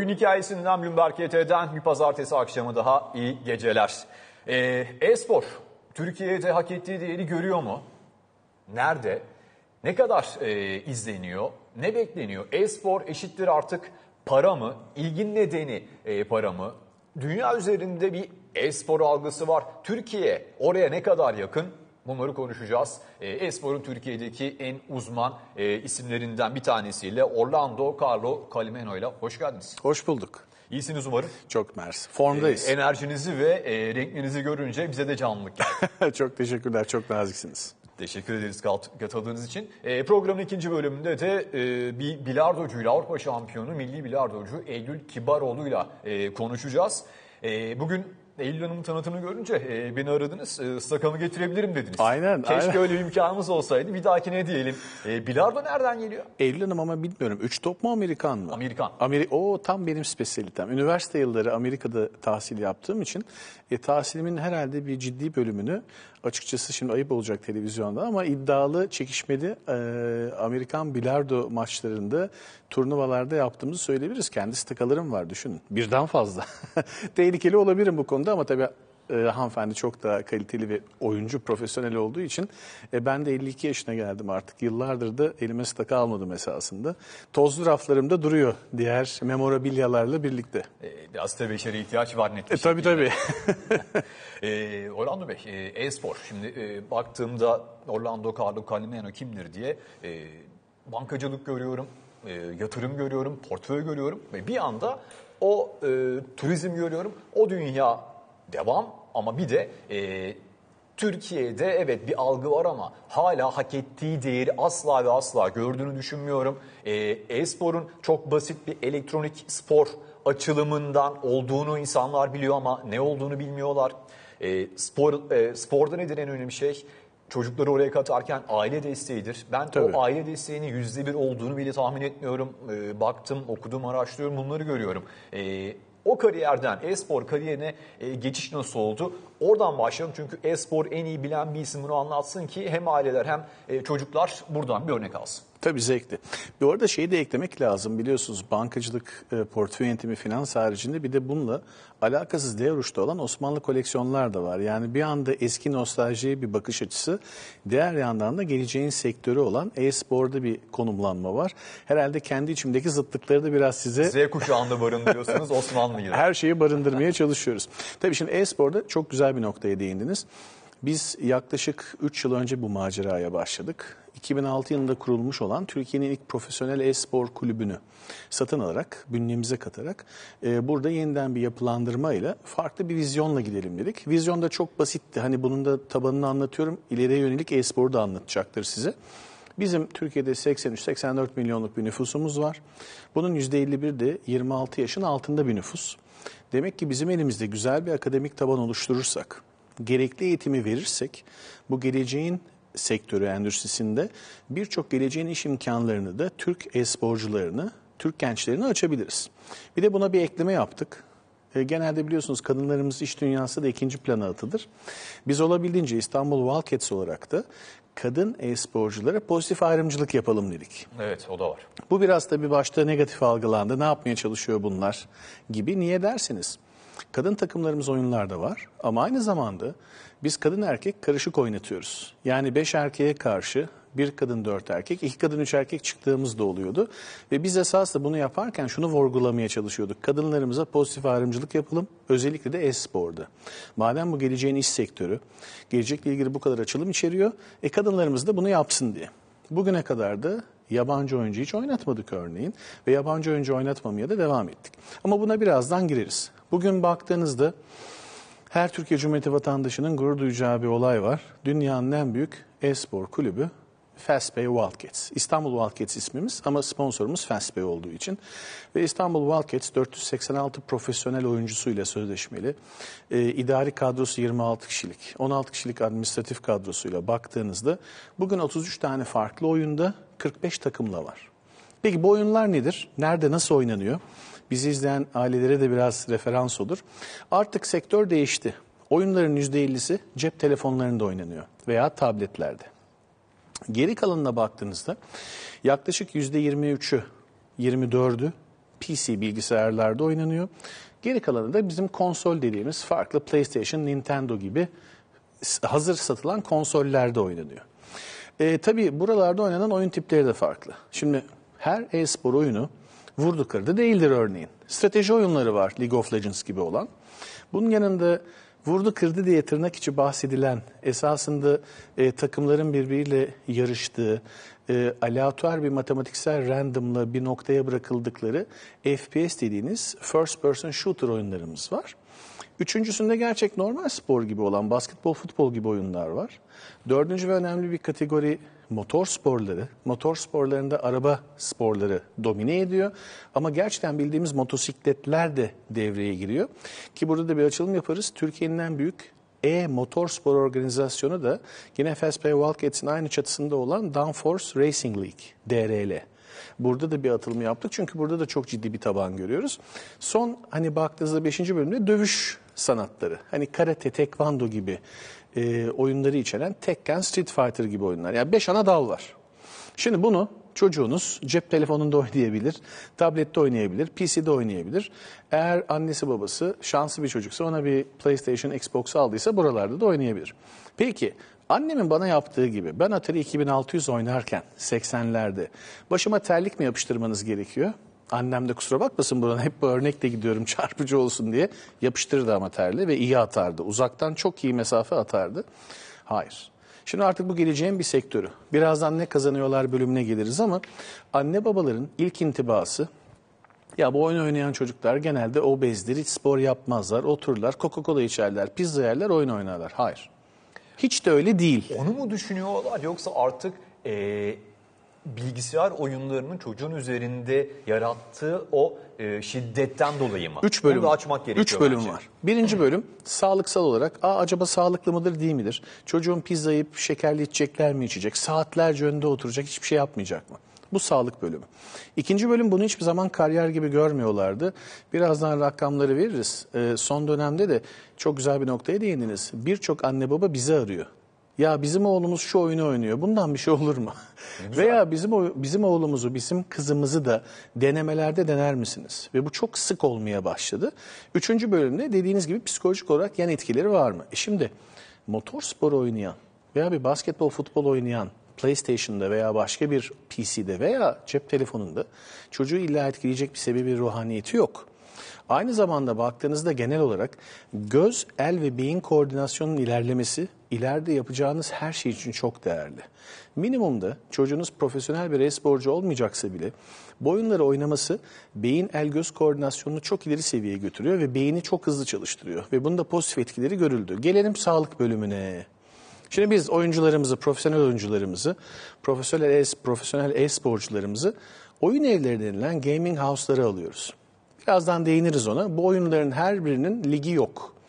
Oyun hikayesinden Bloomberg YT'den bir pazartesi akşamı daha iyi geceler. Ee, E-spor Türkiye'de hak ettiği değeri görüyor mu? Nerede? Ne kadar e, izleniyor? Ne bekleniyor? E-spor eşittir artık para mı? İlgin nedeni e, para mı? Dünya üzerinde bir e-spor algısı var. Türkiye oraya ne kadar yakın? Bunları konuşacağız. E, E-spor'un Türkiye'deki en uzman e, isimlerinden bir tanesiyle Orlando Carlo Calimeno ile hoş geldiniz. Hoş bulduk. İyisiniz umarım. Çok mersi. Formdayız. E, enerjinizi ve e, renklerinizi görünce bize de canlılık geldi. çok teşekkürler. Çok naziksiniz. Teşekkür ederiz kat- katıldığınız için. E, programın ikinci bölümünde de e, bir bilardocuyla Avrupa şampiyonu milli bilardocu Eylül Kibaroğlu'yla e, konuşacağız. E, bugün Eylül Hanım'ın tanıtımını görünce e, beni aradınız. E, stakamı getirebilirim dediniz. Aynen, Keşke aynen. öyle bir imkanımız olsaydı. Bir dahakine diyelim. E, bilardo nereden geliyor? Eylül Hanım ama bilmiyorum. Üç top mu Amerikan mı? Amerikan. Ameri o tam benim spesiyalitem. Üniversite yılları Amerika'da tahsil yaptığım için e, tahsilimin herhalde bir ciddi bölümünü açıkçası şimdi ayıp olacak televizyonda ama iddialı çekişmeli e, Amerikan bilardo maçlarında turnuvalarda yaptığımızı söyleyebiliriz. Kendi stakalarım var düşünün. Birden fazla. Tehlikeli olabilirim bu konuda ama tabii e, hanımefendi çok daha kaliteli ve oyuncu profesyonel olduğu için e, ben de 52 yaşına geldim artık. Yıllardır da elime staka almadım esasında. Tozlu raflarımda duruyor diğer memorabilyalarla birlikte. E, da beşeri ihtiyaç var net bir E, tabii tabii. E, Orlando Bey, e, e-spor. Şimdi e, baktığımda Orlando Carlo Calimeno kimdir diye e, bankacılık görüyorum, e, yatırım görüyorum, portföy görüyorum ve bir anda o e, turizm görüyorum. O dünya devam ama bir de e, Türkiye'de evet bir algı var ama hala hak ettiği değeri asla ve asla gördüğünü düşünmüyorum. E, E-sporun çok basit bir elektronik spor açılımından olduğunu insanlar biliyor ama ne olduğunu bilmiyorlar. E, spor e, Sporda nedir en önemli şey? Çocukları oraya katarken aile desteğidir. Ben Tabii. o aile desteğinin yüzde bir olduğunu bile tahmin etmiyorum. E, baktım, okudum, araştırıyorum bunları görüyorum. E, o kariyerden e-spor kariyerine e, geçiş nasıl oldu? Oradan başlayalım çünkü e-spor en iyi bilen bir isim bunu anlatsın ki hem aileler hem e, çocuklar buradan bir örnek alsın. Tabii zevkli. Bir orada şeyi de eklemek lazım. Biliyorsunuz bankacılık, e, portföy yönetimi, finans haricinde bir de bununla alakasız değer uçta olan Osmanlı koleksiyonlar da var. Yani bir anda eski nostaljiye bir bakış açısı, diğer yandan da geleceğin sektörü olan e-sporda bir konumlanma var. Herhalde kendi içimdeki zıtlıkları da biraz size Z kuşağında barındırıyorsunuz Osmanlı'yı. her şeyi barındırmaya çalışıyoruz. Tabii şimdi e-sporda çok güzel bir noktaya değindiniz. Biz yaklaşık 3 yıl önce bu maceraya başladık. 2006 yılında kurulmuş olan Türkiye'nin ilk profesyonel e-spor kulübünü satın alarak, bünyemize katarak e, burada yeniden bir yapılandırmayla farklı bir vizyonla gidelim dedik. Vizyon da çok basitti. Hani bunun da tabanını anlatıyorum. İleriye yönelik e-sporu da anlatacaktır size. Bizim Türkiye'de 83-84 milyonluk bir nüfusumuz var. Bunun %51 de 26 yaşın altında bir nüfus. Demek ki bizim elimizde güzel bir akademik taban oluşturursak, gerekli eğitimi verirsek bu geleceğin sektörü endüstrisinde birçok geleceğin iş imkanlarını da Türk e-sporcularını, Türk gençlerini açabiliriz. Bir de buna bir ekleme yaptık. E, Genelde biliyorsunuz kadınlarımız iş dünyası da ikinci plana atılır. Biz olabildiğince İstanbul Wildcats olarak da kadın e-sporculara pozitif ayrımcılık yapalım dedik. Evet o da var. Bu biraz tabii başta negatif algılandı. Ne yapmaya çalışıyor bunlar gibi. Niye dersiniz? Kadın takımlarımız oyunlarda var ama aynı zamanda biz kadın erkek karışık oynatıyoruz. Yani beş erkeğe karşı bir kadın dört erkek, iki kadın üç erkek çıktığımız da oluyordu. Ve biz esas da bunu yaparken şunu vurgulamaya çalışıyorduk. Kadınlarımıza pozitif ayrımcılık yapalım. Özellikle de e-sporda. Madem bu geleceğin iş sektörü, gelecekle ilgili bu kadar açılım içeriyor. E kadınlarımız da bunu yapsın diye. Bugüne kadar da yabancı oyuncu hiç oynatmadık örneğin ve yabancı oyuncu oynatmamaya da devam ettik. Ama buna birazdan gireriz. Bugün baktığınızda her Türkiye Cumhuriyeti vatandaşının gurur duyacağı bir olay var. Dünyanın en büyük e-spor kulübü Fastpay Wildcats. İstanbul Wildcats ismimiz ama sponsorumuz Fastpay olduğu için. Ve İstanbul Wildcats 486 profesyonel oyuncusuyla sözleşmeli. Ee, idari kadrosu 26 kişilik. 16 kişilik administratif kadrosuyla baktığınızda bugün 33 tane farklı oyunda 45 takımla var. Peki bu oyunlar nedir? Nerede nasıl oynanıyor? Bizi izleyen ailelere de biraz referans olur. Artık sektör değişti. Oyunların %50'si cep telefonlarında oynanıyor veya tabletlerde. Geri kalanına baktığınızda yaklaşık %23'ü, 24'ü PC bilgisayarlarda oynanıyor. Geri kalanı da bizim konsol dediğimiz farklı PlayStation, Nintendo gibi hazır satılan konsollerde oynanıyor. E, tabii buralarda oynanan oyun tipleri de farklı. Şimdi her e-spor oyunu vurdu kırdı değildir örneğin. Strateji oyunları var League of Legends gibi olan. Bunun yanında vurdu kırdı diye tırnak içi bahsedilen esasında e, takımların birbiriyle yarıştığı, e, aleatuar bir matematiksel randomla bir noktaya bırakıldıkları FPS dediğiniz first person shooter oyunlarımız var. Üçüncüsünde gerçek normal spor gibi olan basketbol, futbol gibi oyunlar var. Dördüncü ve önemli bir kategori motor sporları. Motor sporlarında araba sporları domine ediyor. Ama gerçekten bildiğimiz motosikletler de devreye giriyor. Ki burada da bir açılım yaparız. Türkiye'nin en büyük e-motor spor organizasyonu da yine FSP Wildcats'in aynı çatısında olan Downforce Racing League, DRL. Burada da bir atılım yaptık çünkü burada da çok ciddi bir taban görüyoruz. Son hani baktığınızda 5. bölümde dövüş sanatları. Hani karate, tekvando gibi e, oyunları içeren Tekken, Street Fighter gibi oyunlar. Yani 5 ana dal var. Şimdi bunu çocuğunuz cep telefonunda oynayabilir, tablette oynayabilir, PC'de oynayabilir. Eğer annesi babası şanslı bir çocuksa ona bir PlayStation, Xbox aldıysa buralarda da oynayabilir. Peki annemin bana yaptığı gibi ben Atari 2600 oynarken 80'lerde başıma terlik mi yapıştırmanız gerekiyor? Annem de kusura bakmasın buradan hep bu örnekle gidiyorum çarpıcı olsun diye yapıştırdı ama terli ve iyi atardı. Uzaktan çok iyi mesafe atardı. Hayır. Şimdi artık bu geleceğin bir sektörü. Birazdan ne kazanıyorlar bölümüne geliriz ama anne babaların ilk intibası ya bu oyun oynayan çocuklar genelde obezdir, hiç spor yapmazlar, otururlar, Coca-Cola içerler, pizza yerler, oyun oynarlar. Hayır. Hiç de öyle değil. Onu mu düşünüyorlar yoksa artık e, bilgisayar oyunlarının çocuğun üzerinde yarattığı o e, şiddetten dolayı mı? Üç bölüm. Onu da açmak gerekiyor Üç bölüm bence. var. Birinci bölüm sağlıksal olarak Aa, acaba sağlıklı mıdır değil midir? Çocuğun pizza yiyip şekerli içecekler mi içecek? Saatlerce önde oturacak hiçbir şey yapmayacak mı? Bu sağlık bölümü. İkinci bölüm bunu hiçbir zaman kariyer gibi görmüyorlardı. Birazdan rakamları veririz. Ee, son dönemde de çok güzel bir noktaya değindiniz. Birçok anne baba bizi arıyor. Ya bizim oğlumuz şu oyunu oynuyor. Bundan bir şey olur mu? Veya bizim bizim oğlumuzu, bizim kızımızı da denemelerde dener misiniz? Ve bu çok sık olmaya başladı. Üçüncü bölümde dediğiniz gibi psikolojik olarak yan etkileri var mı? E şimdi motor spor oynayan veya bir basketbol, futbol oynayan PlayStation'da veya başka bir PC'de veya cep telefonunda çocuğu illa etkileyecek bir sebebi ruhaniyeti yok. Aynı zamanda baktığınızda genel olarak göz, el ve beyin koordinasyonunun ilerlemesi ileride yapacağınız her şey için çok değerli. Minimumda çocuğunuz profesyonel bir e-sporcu olmayacaksa bile bu oyunları oynaması beyin el göz koordinasyonunu çok ileri seviyeye götürüyor ve beyni çok hızlı çalıştırıyor ve bunda pozitif etkileri görüldü. Gelelim sağlık bölümüne. Şimdi biz oyuncularımızı, profesyonel oyuncularımızı, profesyonel e profesyonel e-sporcularımızı oyun evleri denilen gaming house'lara alıyoruz. Birazdan değiniriz ona. Bu oyunların her birinin ligi yok.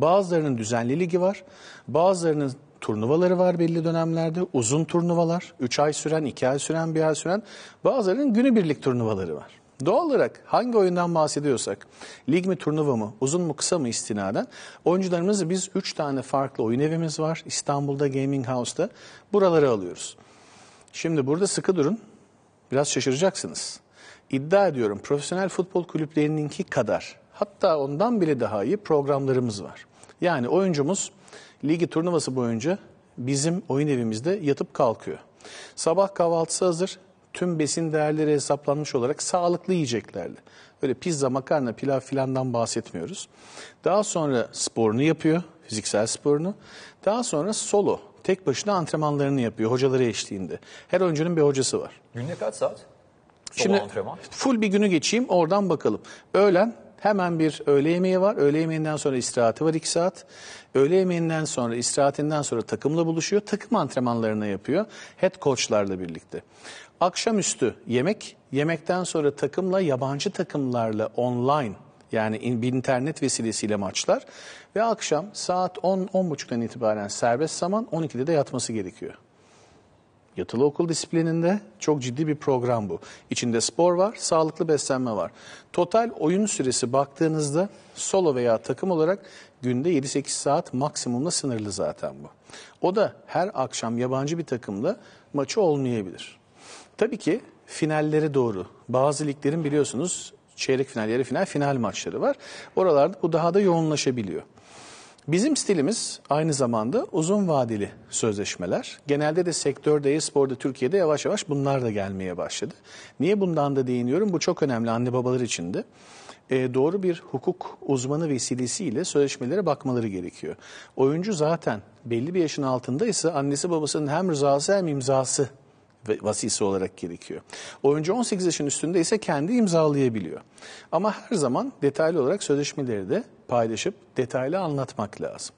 Bazılarının düzenli ligi var. Bazılarının turnuvaları var belli dönemlerde. Uzun turnuvalar. 3 ay süren, 2 ay süren, 1 ay süren. Bazılarının günübirlik turnuvaları var. Doğal olarak hangi oyundan bahsediyorsak, lig mi turnuva mı, uzun mu kısa mı istinaden oyuncularımızı biz 3 tane farklı oyun evimiz var. İstanbul'da Gaming House'da buraları alıyoruz. Şimdi burada sıkı durun. Biraz şaşıracaksınız. İddia ediyorum profesyonel futbol kulüplerininki kadar hatta ondan bile daha iyi programlarımız var. Yani oyuncumuz ligi turnuvası boyunca bizim oyun evimizde yatıp kalkıyor. Sabah kahvaltısı hazır. Tüm besin değerleri hesaplanmış olarak sağlıklı yiyeceklerle. Öyle pizza, makarna, pilav filandan bahsetmiyoruz. Daha sonra sporunu yapıyor, fiziksel sporunu. Daha sonra solo, tek başına antrenmanlarını yapıyor hocaları eşliğinde. Her oyuncunun bir hocası var. Günde kaç saat? Solo Şimdi antrenman. full bir günü geçeyim oradan bakalım. Öğlen hemen bir öğle yemeği var. Öğle yemeğinden sonra istirahati var 2 saat. Öğle yemeğinden sonra istirahatinden sonra takımla buluşuyor. Takım antrenmanlarını yapıyor. Head coachlarla birlikte. Akşamüstü yemek. Yemekten sonra takımla yabancı takımlarla online yani bir internet vesilesiyle maçlar. Ve akşam saat 10-10.30'dan itibaren serbest zaman 12'de de yatması gerekiyor. Yatılı okul disiplininde çok ciddi bir program bu. İçinde spor var, sağlıklı beslenme var. Total oyun süresi baktığınızda solo veya takım olarak günde 7-8 saat maksimumla sınırlı zaten bu. O da her akşam yabancı bir takımla maçı olmayabilir. Tabii ki finallere doğru bazı liglerin biliyorsunuz Çeyrek final, yarı final, final maçları var. Oralarda bu daha da yoğunlaşabiliyor. Bizim stilimiz aynı zamanda uzun vadeli sözleşmeler. Genelde de sektörde, e-sporda Türkiye'de yavaş yavaş bunlar da gelmeye başladı. Niye bundan da değiniyorum? Bu çok önemli anne babalar için de. E, doğru bir hukuk uzmanı vesilesiyle sözleşmelere bakmaları gerekiyor. Oyuncu zaten belli bir yaşın altındaysa annesi babasının hem rızası hem imzası vasisi olarak gerekiyor. Oyuncu 18 yaşın üstünde ise kendi imzalayabiliyor. Ama her zaman detaylı olarak sözleşmeleri de paylaşıp detaylı anlatmak lazım.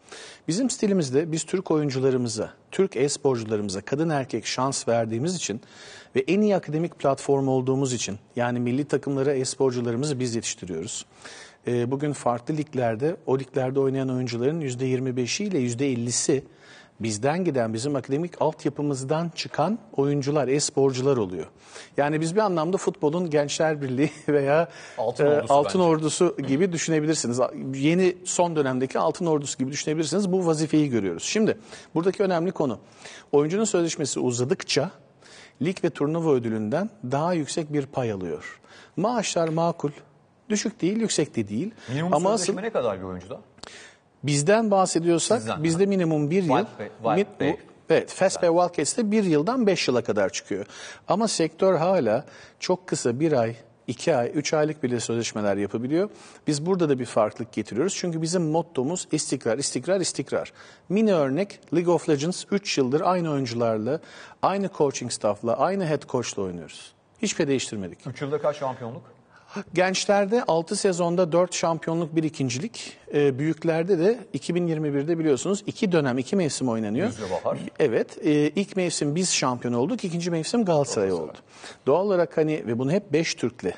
Bizim stilimizde biz Türk oyuncularımıza, Türk e-sporcularımıza kadın erkek şans verdiğimiz için ve en iyi akademik platform olduğumuz için yani milli takımlara e-sporcularımızı biz yetiştiriyoruz. Ee, Bugün farklı liglerde, o liglerde oynayan oyuncuların %25'i ile %50'si bizden giden, bizim akademik altyapımızdan çıkan oyuncular, e-sporcular oluyor. Yani biz bir anlamda futbolun Gençler Birliği veya Altın e, Ordusu Altın bence. Ordusu gibi düşünebilirsiniz. Yeni son dönemdeki Altın Ordusu gibi düşünebilirsiniz. Bu vazifeyi görüyoruz. Şimdi buradaki önemli konu oyuncunun sözleşmesi uzadıkça lig ve turnuva ödülünden daha yüksek bir pay alıyor. Maaşlar makul, düşük değil, yüksek de değil. Minimum Ama asıl sözleşme ne kadar bir oyuncuda? Bizden bahsediyorsak Sizden, bizde minimum bir yıl. Wild Wild. Evet, Pay Wildcats'te bir yıldan beş yıla kadar çıkıyor. Ama sektör hala çok kısa bir ay, iki ay, üç aylık bile sözleşmeler yapabiliyor. Biz burada da bir farklılık getiriyoruz. Çünkü bizim mottomuz istikrar, istikrar, istikrar. Mini örnek League of Legends 3 yıldır aynı oyuncularla, aynı coaching staff'la, aynı head coach'la oynuyoruz. Hiçbir şey değiştirmedik. 3 yılda kaç şampiyonluk? Gençlerde 6 sezonda 4 şampiyonluk bir ikincilik. Ee, büyüklerde de 2021'de biliyorsunuz 2 dönem 2 mevsim oynanıyor. Yüzde bahar. Evet e, ilk mevsim biz şampiyon olduk ikinci mevsim Galatasaray oldu. Doğal olarak hani ve bunu hep 5 Türk'le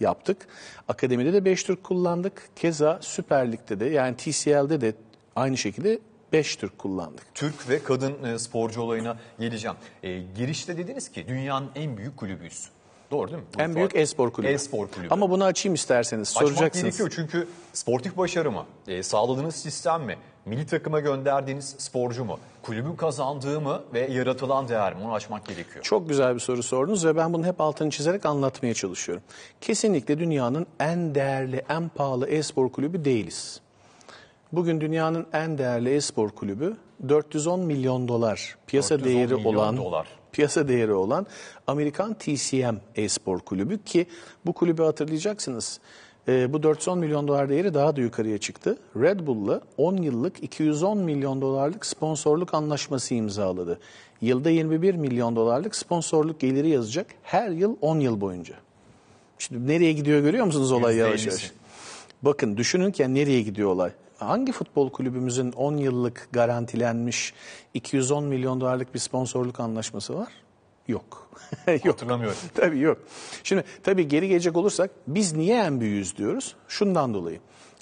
yaptık. Akademide de 5 Türk kullandık. Keza Süper Lig'de de yani TCL'de de aynı şekilde 5 Türk kullandık. Türk ve kadın e, sporcu olayına geleceğim. E, girişte dediniz ki dünyanın en büyük kulübüyüz. Doğru değil mi? En büyük e-spor kulübü. E-spor kulübü. Ama bunu açayım isterseniz Açmak soracaksınız. gerekiyor çünkü sportif başarı mı? E, sağladığınız sistem mi? Milli takıma gönderdiğiniz sporcu mu? Kulübün kazandığı mı ve yaratılan değer mi? Onu açmak gerekiyor. Çok güzel bir soru sordunuz ve ben bunu hep altını çizerek anlatmaya çalışıyorum. Kesinlikle dünyanın en değerli, en pahalı e-spor kulübü değiliz. Bugün dünyanın en değerli e-spor kulübü 410 milyon dolar piyasa 410 değeri milyon olan dolar. Piyasa değeri olan Amerikan TCM e-spor kulübü ki bu kulübü hatırlayacaksınız. e, bu 410 milyon dolar değeri daha da yukarıya çıktı. Red Bull'la 10 yıllık 210 milyon dolarlık sponsorluk anlaşması imzaladı. Yılda 21 milyon dolarlık sponsorluk geliri yazacak her yıl 10 yıl boyunca. Şimdi nereye gidiyor görüyor musunuz olay yavaş %50'si. yavaş? Bakın düşünürken nereye gidiyor olay? Hangi futbol kulübümüzün 10 yıllık garantilenmiş 210 milyon dolarlık bir sponsorluk anlaşması var? Yok. yok. Hatırlamıyorum. Tabii yok. Şimdi tabii geri gelecek olursak biz niye en büyüğüz diyoruz? Şundan dolayı.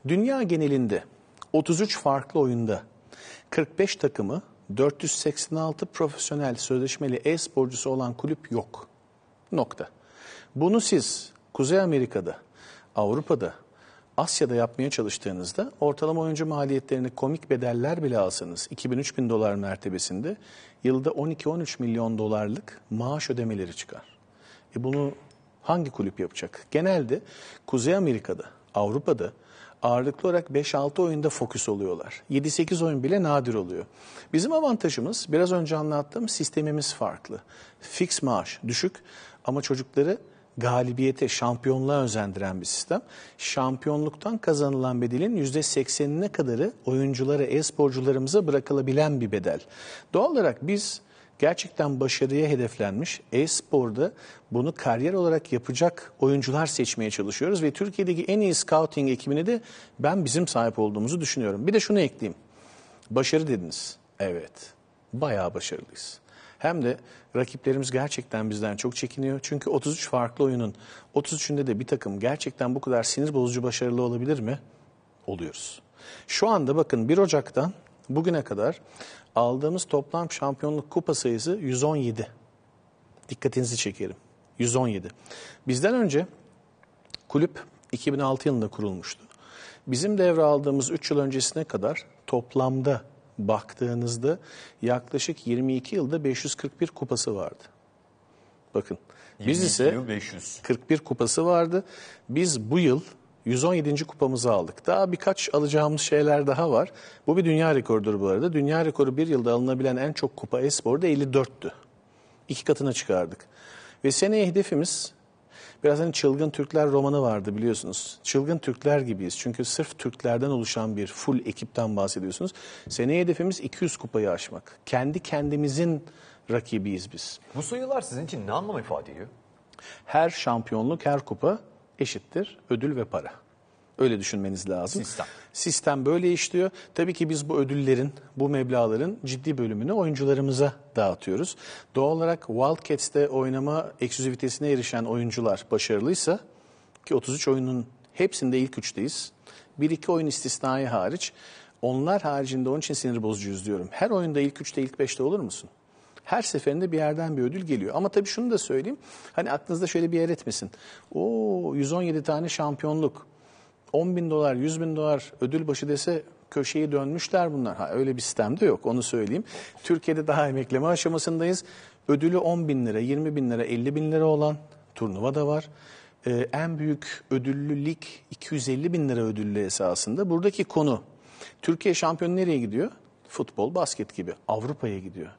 Dünya genelinde 33 farklı oyunda 45 takımı 486 profesyonel sözleşmeli e-sporcusu olan kulüp yok. Nokta. Bunu siz Kuzey Amerika'da, Avrupa'da, Asya'da yapmaya çalıştığınızda ortalama oyuncu maliyetlerini komik bedeller bile alsanız 2000-3000 dolar mertebesinde yılda 12-13 milyon dolarlık maaş ödemeleri çıkar. E bunu hangi kulüp yapacak? Genelde Kuzey Amerika'da, Avrupa'da ağırlıklı olarak 5-6 oyunda fokus oluyorlar. 7-8 oyun bile nadir oluyor. Bizim avantajımız biraz önce anlattığım sistemimiz farklı. Fix maaş düşük ama çocukları galibiyete, şampiyonluğa özendiren bir sistem. Şampiyonluktan kazanılan bedelin %80'ine kadarı oyunculara, e-sporcularımıza bırakılabilen bir bedel. Doğal olarak biz gerçekten başarıya hedeflenmiş e-sporda bunu kariyer olarak yapacak oyuncular seçmeye çalışıyoruz ve Türkiye'deki en iyi scouting ekibini de ben bizim sahip olduğumuzu düşünüyorum. Bir de şunu ekleyeyim. Başarı dediniz. Evet. Bayağı başarılıyız. Hem de rakiplerimiz gerçekten bizden çok çekiniyor. Çünkü 33 farklı oyunun 33'ünde de bir takım gerçekten bu kadar sinir bozucu başarılı olabilir mi? Oluyoruz. Şu anda bakın 1 Ocak'tan bugüne kadar aldığımız toplam şampiyonluk kupa sayısı 117. Dikkatinizi çekerim. 117. Bizden önce kulüp 2006 yılında kurulmuştu. Bizim devraldığımız 3 yıl öncesine kadar toplamda baktığınızda yaklaşık 22 yılda 541 kupası vardı. Bakın. 22 Biz ise yıl 500. 41 kupası vardı. Biz bu yıl 117. kupamızı aldık. Daha birkaç alacağımız şeyler daha var. Bu bir dünya rekorudur bu arada. Dünya rekoru bir yılda alınabilen en çok kupa e-sporda 54'tü. İki katına çıkardık. Ve seneye hedefimiz biraz hani Çılgın Türkler romanı vardı biliyorsunuz. Çılgın Türkler gibiyiz. Çünkü sırf Türklerden oluşan bir full ekipten bahsediyorsunuz. Seneye hedefimiz 200 kupayı aşmak. Kendi kendimizin rakibiyiz biz. Bu sayılar sizin için ne anlam ifade ediyor? Her şampiyonluk, her kupa eşittir ödül ve para. Öyle düşünmeniz lazım. Sistem. Sistem böyle işliyor. Tabii ki biz bu ödüllerin, bu meblağların ciddi bölümünü oyuncularımıza dağıtıyoruz. Doğal olarak Wildcats'te oynama ekskluzivitesine erişen oyuncular başarılıysa ki 33 oyunun hepsinde ilk üçteyiz. Bir iki oyun istisnai hariç. Onlar haricinde onun için sinir bozucuyuz diyorum. Her oyunda ilk üçte ilk beşte olur musun? Her seferinde bir yerden bir ödül geliyor. Ama tabii şunu da söyleyeyim. Hani aklınızda şöyle bir yer etmesin. Oo 117 tane şampiyonluk. 10 bin dolar, 100 bin dolar ödül başı dese köşeyi dönmüşler bunlar. Ha, öyle bir sistem de yok onu söyleyeyim. Türkiye'de daha emekleme aşamasındayız. Ödülü 10 bin lira, 20 bin lira, 50 bin lira olan turnuva da var. Ee, en büyük ödüllü lig 250 bin lira ödüllü esasında. Buradaki konu Türkiye şampiyonu nereye gidiyor? Futbol, basket gibi Avrupa'ya gidiyor.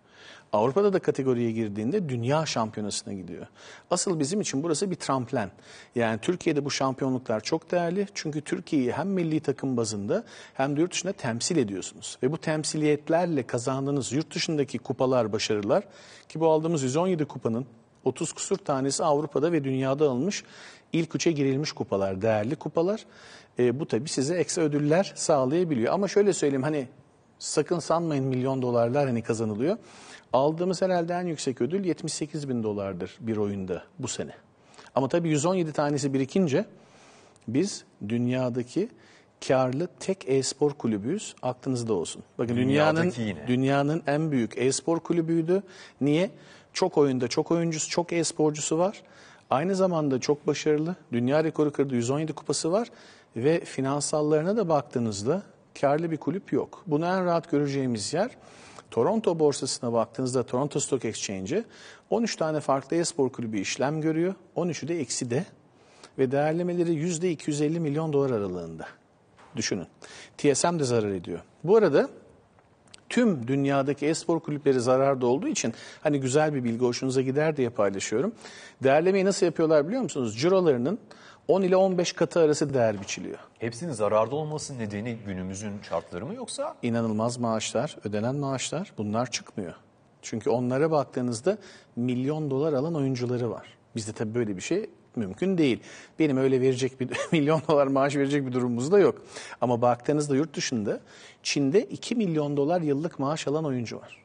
Avrupa'da da kategoriye girdiğinde dünya şampiyonasına gidiyor. Asıl bizim için burası bir tramplen. Yani Türkiye'de bu şampiyonluklar çok değerli. Çünkü Türkiye'yi hem milli takım bazında hem de yurt dışında temsil ediyorsunuz. Ve bu temsiliyetlerle kazandığınız yurt dışındaki kupalar, başarılar ki bu aldığımız 117 kupanın 30 kusur tanesi Avrupa'da ve dünyada alınmış ilk üçe girilmiş kupalar, değerli kupalar. E, bu tabii size ekstra ödüller sağlayabiliyor. Ama şöyle söyleyeyim hani sakın sanmayın milyon dolarlar hani kazanılıyor. Aldığımız herhalde en yüksek ödül 78 bin dolardır bir oyunda bu sene. Ama tabii 117 tanesi birikince biz dünyadaki karlı tek e-spor kulübüyüz. Aklınızda olsun. Bakın dünyanın yine. dünyanın en büyük e-spor kulübüydü. Niye? Çok oyunda çok oyuncusu, çok e-sporcusu var. Aynı zamanda çok başarılı. Dünya rekoru kırdı. 117 kupası var ve finansallarına da baktığınızda karlı bir kulüp yok. Bunu en rahat göreceğimiz yer Toronto borsasına baktığınızda Toronto Stock Exchange'e 13 tane farklı e-spor kulübü işlem görüyor. 13'ü de eksi de ve değerlemeleri %250 milyon dolar aralığında. Düşünün. TSM de zarar ediyor. Bu arada tüm dünyadaki e-spor kulüpleri zararda olduğu için hani güzel bir bilgi hoşunuza gider diye paylaşıyorum. Değerlemeyi nasıl yapıyorlar biliyor musunuz? Cirolarının 10 ile 15 katı arası değer biçiliyor. Hepsinin zararda olması nedeni günümüzün şartları mı yoksa İnanılmaz maaşlar, ödenen maaşlar bunlar çıkmıyor. Çünkü onlara baktığınızda milyon dolar alan oyuncuları var. Bizde tabii böyle bir şey mümkün değil. Benim öyle verecek bir milyon dolar maaş verecek bir durumumuz da yok. Ama baktığınızda yurt dışında Çin'de 2 milyon dolar yıllık maaş alan oyuncu var.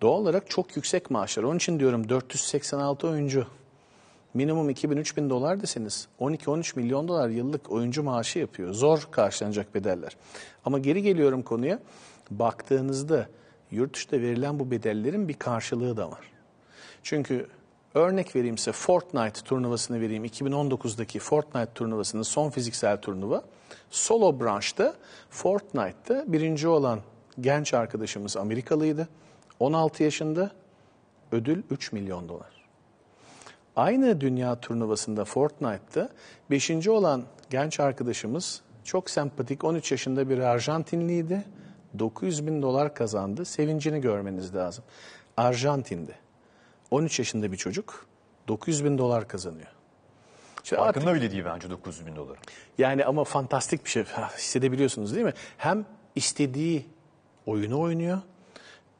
Doğal olarak çok yüksek maaşlar. Onun için diyorum 486 oyuncu minimum 2000-3000 dolar deseniz 12-13 milyon dolar yıllık oyuncu maaşı yapıyor. Zor karşılanacak bedeller. Ama geri geliyorum konuya. Baktığınızda yurt dışında verilen bu bedellerin bir karşılığı da var. Çünkü örnek vereyim size Fortnite turnuvasını vereyim. 2019'daki Fortnite turnuvasının son fiziksel turnuva. Solo branşta Fortnite'da birinci olan genç arkadaşımız Amerikalıydı. 16 yaşında ödül 3 milyon dolar. Aynı dünya turnuvasında Fortnite'da 5. olan genç arkadaşımız çok sempatik 13 yaşında bir Arjantinliydi. 900 bin dolar kazandı. Sevincini görmeniz lazım. Arjantin'de 13 yaşında bir çocuk 900 bin dolar kazanıyor. İşte artık- farkında bile değil bence 900 bin dolar. yani ama fantastik bir şey hissedebiliyorsunuz değil mi? Hem istediği oyunu oynuyor,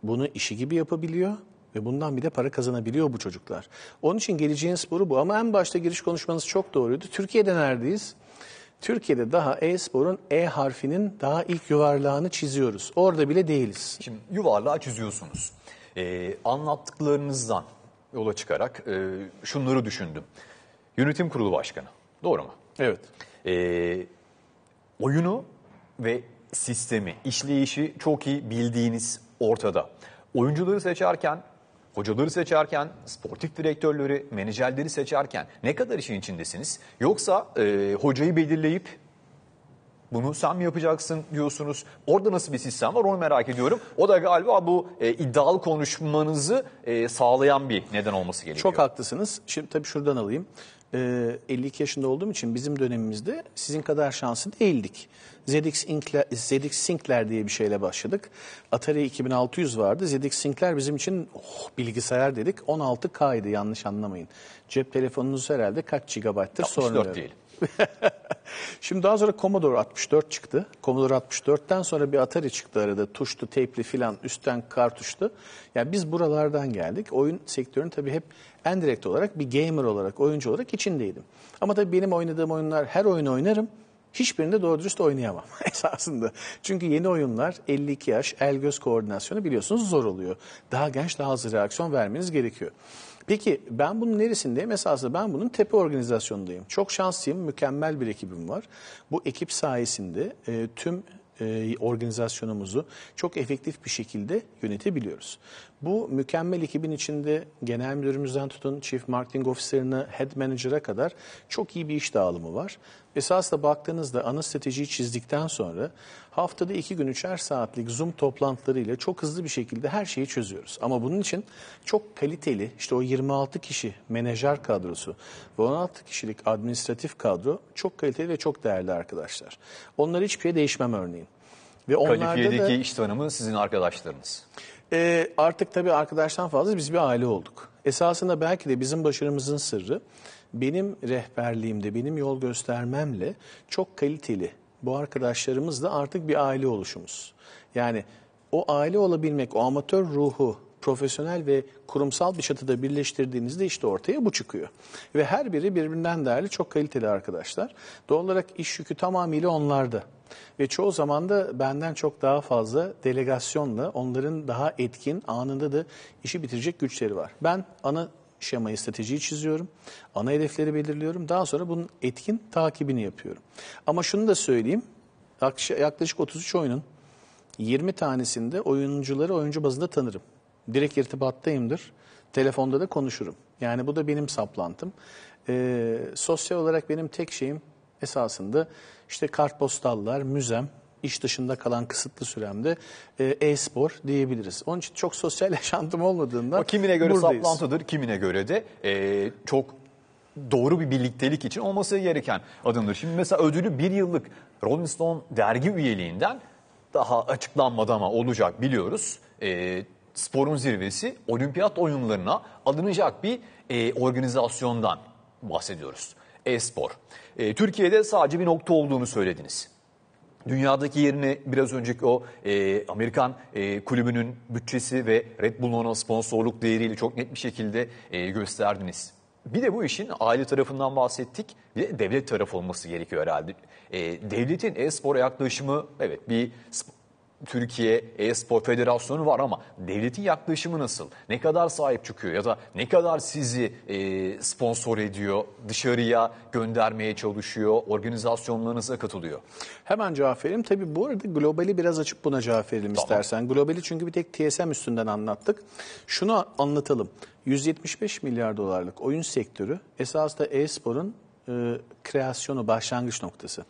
bunu işi gibi yapabiliyor ve bundan bir de para kazanabiliyor bu çocuklar. Onun için geleceğin sporu bu. Ama en başta giriş konuşmanız çok doğruydu. Türkiye'de neredeyiz? Türkiye'de daha e-sporun E harfinin daha ilk yuvarlağını çiziyoruz. Orada bile değiliz. Şimdi yuvarlağı çiziyorsunuz. Ee, anlattıklarınızdan yola çıkarak e, şunları düşündüm. Yönetim kurulu başkanı. Doğru mu? Evet. Ee, oyunu ve sistemi, işleyişi çok iyi bildiğiniz ortada. Oyuncuları seçerken, hocaları seçerken, sportif direktörleri, menajerleri seçerken ne kadar işin içindesiniz? Yoksa e, hocayı belirleyip Bunu sen mi yapacaksın diyorsunuz. Orada nasıl bir sistem var onu merak ediyorum. O da galiba bu e, iddialı konuşmanızı e, sağlayan bir neden olması gerekiyor. Çok haklısınız. Şimdi tabii şuradan alayım. Ee, 52 yaşında olduğum için bizim dönemimizde sizin kadar şanslı değildik. ZX, Inkler, ZX Sync'ler diye bir şeyle başladık. Atari 2600 vardı. ZX Sync'ler bizim için oh, bilgisayar dedik. 16K'ydı yanlış anlamayın. Cep telefonunuz herhalde kaç gigabayttır 64 sonra. değil. Şimdi daha sonra Commodore 64 çıktı. Commodore 64'ten sonra bir Atari çıktı arada. Tuşlu, teypli filan, üstten kartuşlu. Yani biz buralardan geldik. Oyun sektörünün tabii hep en direkt olarak bir gamer olarak, oyuncu olarak içindeydim. Ama tabii benim oynadığım oyunlar, her oyun oynarım. Hiçbirinde doğru dürüst oynayamam esasında. Çünkü yeni oyunlar 52 yaş el göz koordinasyonu biliyorsunuz zor oluyor. Daha genç daha hızlı reaksiyon vermeniz gerekiyor. Peki ben bunun neresindeyim? Esasında ben bunun tepe organizasyonundayım. Çok şanslıyım, mükemmel bir ekibim var. Bu ekip sayesinde e, tüm e, organizasyonumuzu çok efektif bir şekilde yönetebiliyoruz. Bu mükemmel ekibin içinde genel müdürümüzden tutun Chief Marketing Officer'ına, Head Manager'a kadar çok iyi bir iş dağılımı var. Esasında baktığınızda ana stratejiyi çizdikten sonra haftada iki gün üçer saatlik Zoom toplantılarıyla çok hızlı bir şekilde her şeyi çözüyoruz. Ama bunun için çok kaliteli işte o 26 kişi menajer kadrosu ve 16 kişilik administratif kadro çok kaliteli ve çok değerli arkadaşlar. Onlar hiçbir şey değişmem örneğin. Ve onlarda Kalifiyedeki da iş tanımı sizin arkadaşlarınız. E, artık tabii arkadaştan fazla biz bir aile olduk. Esasında belki de bizim başarımızın sırrı benim rehberliğimde, benim yol göstermemle çok kaliteli bu arkadaşlarımızla artık bir aile oluşumuz. Yani o aile olabilmek, o amatör ruhu profesyonel ve kurumsal bir çatıda birleştirdiğinizde işte ortaya bu çıkıyor. Ve her biri birbirinden değerli, çok kaliteli arkadaşlar. Doğal olarak iş yükü tamamıyla onlarda. Ve çoğu zaman da benden çok daha fazla delegasyonla onların daha etkin anında da işi bitirecek güçleri var. Ben ana şemayı, stratejiyi çiziyorum. Ana hedefleri belirliyorum. Daha sonra bunun etkin takibini yapıyorum. Ama şunu da söyleyeyim. Yaklaşık 33 oyunun 20 tanesinde oyuncuları oyuncu bazında tanırım. Direkt irtibattayımdır. Telefonda da konuşurum. Yani bu da benim saplantım. Ee, sosyal olarak benim tek şeyim esasında işte kartpostallar, müzem, iş dışında kalan kısıtlı süremde e, e-spor diyebiliriz. Onun için çok sosyal yaşantım olmadığından O kimine göre buradayız. saplantıdır, kimine göre de e, çok doğru bir birliktelik için olması gereken adımdır. Şimdi mesela ödülü bir yıllık Rolling Stone dergi üyeliğinden daha açıklanmadı ama olacak biliyoruz. E, sporun zirvesi olimpiyat oyunlarına alınacak bir e, organizasyondan bahsediyoruz. E-spor. E, Türkiye'de sadece bir nokta olduğunu söylediniz. Dünyadaki yerini biraz önceki o e, Amerikan e, kulübünün bütçesi ve Red Bull'un sponsorluk değeriyle çok net bir şekilde e, gösterdiniz. Bir de bu işin aile tarafından bahsettik. Bir de devlet tarafı olması gerekiyor herhalde. E, devletin e-spora yaklaşımı evet bir Türkiye E-Spor Federasyonu var ama devletin yaklaşımı nasıl? Ne kadar sahip çıkıyor ya da ne kadar sizi e, sponsor ediyor, dışarıya göndermeye çalışıyor, organizasyonlarınıza katılıyor? Hemen cevap vereyim. Tabii bu arada globali biraz açıp buna cevap verelim Tamam. istersen. Globali çünkü bir tek TSM üstünden anlattık. Şunu anlatalım. 175 milyar dolarlık oyun sektörü esasında e-sporun e, kreasyonu, başlangıç noktası.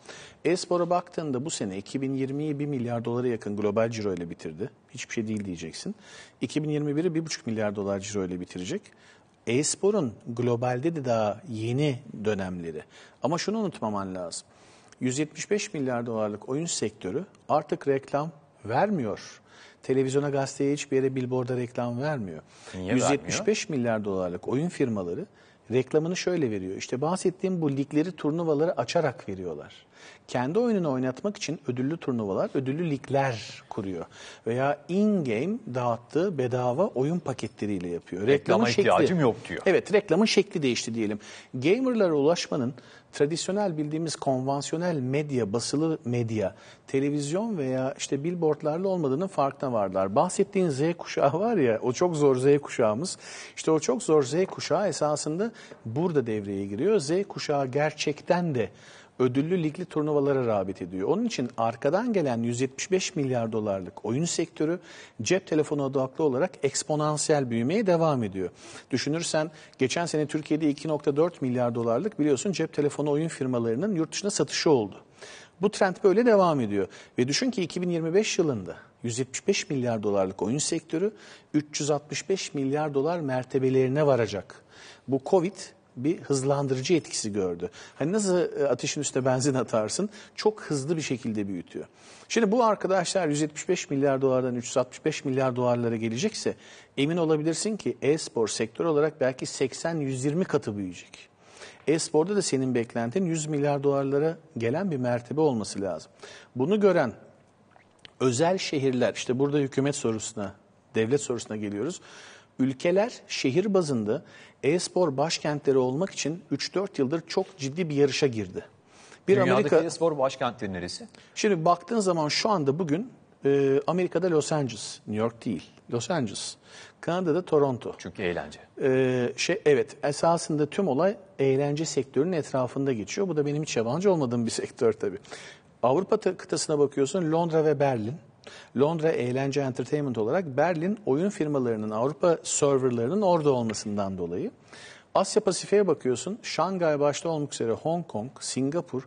E-spora baktığında bu sene 2020'yi 1 milyar dolara yakın global ciro ile bitirdi. Hiçbir şey değil diyeceksin. 2021'i 1,5 milyar dolar ciro ile bitirecek. E-sporun globalde de daha yeni dönemleri. Ama şunu unutmaman lazım. 175 milyar dolarlık oyun sektörü artık reklam vermiyor. Televizyona, gazeteye hiçbir yere billboarda reklam vermiyor. Niye 175 milyar dolarlık oyun firmaları reklamını şöyle veriyor. İşte bahsettiğim bu ligleri, turnuvaları açarak veriyorlar. Kendi oyununu oynatmak için ödüllü turnuvalar, ödüllü ligler kuruyor. Veya in-game dağıttığı bedava oyun paketleriyle yapıyor. Reklama Reklamın ihtiyacım yok diyor. Evet reklamın şekli değişti diyelim. Gamerlara ulaşmanın tradisyonel bildiğimiz konvansiyonel medya, basılı medya, televizyon veya işte billboardlarla olmadığının farkına varlar. Bahsettiğin Z kuşağı var ya o çok zor Z kuşağımız. İşte o çok zor Z kuşağı esasında burada devreye giriyor. Z kuşağı gerçekten de ödüllü ligli turnuvalara rağbet ediyor. Onun için arkadan gelen 175 milyar dolarlık oyun sektörü cep telefonu odaklı olarak eksponansiyel büyümeye devam ediyor. Düşünürsen geçen sene Türkiye'de 2.4 milyar dolarlık biliyorsun cep telefonu oyun firmalarının yurt dışına satışı oldu. Bu trend böyle devam ediyor. Ve düşün ki 2025 yılında 175 milyar dolarlık oyun sektörü 365 milyar dolar mertebelerine varacak. Bu Covid bir hızlandırıcı etkisi gördü. Hani nasıl e, ateşin üstüne benzin atarsın çok hızlı bir şekilde büyütüyor. Şimdi bu arkadaşlar 175 milyar dolardan 365 milyar dolarlara gelecekse emin olabilirsin ki e-spor sektör olarak belki 80-120 katı büyüyecek. E-sporda da senin beklentin 100 milyar dolarlara gelen bir mertebe olması lazım. Bunu gören özel şehirler, işte burada hükümet sorusuna, devlet sorusuna geliyoruz. Ülkeler şehir bazında e-spor başkentleri olmak için 3-4 yıldır çok ciddi bir yarışa girdi. Bir Dünyadaki Amerika e-spor başkentleri neresi? Şimdi baktığın zaman şu anda bugün e, Amerika'da Los Angeles, New York değil, Los Angeles. Kanada'da Toronto. Çünkü eğlence. Ee, şey evet esasında tüm olay eğlence sektörünün etrafında geçiyor. Bu da benim hiç yabancı olmadığım bir sektör tabii. Avrupa ta- kıtasına bakıyorsun Londra ve Berlin. Londra eğlence entertainment olarak Berlin oyun firmalarının Avrupa serverlarının orada olmasından dolayı. Asya Pasifik'e bakıyorsun Şangay başta olmak üzere Hong Kong, Singapur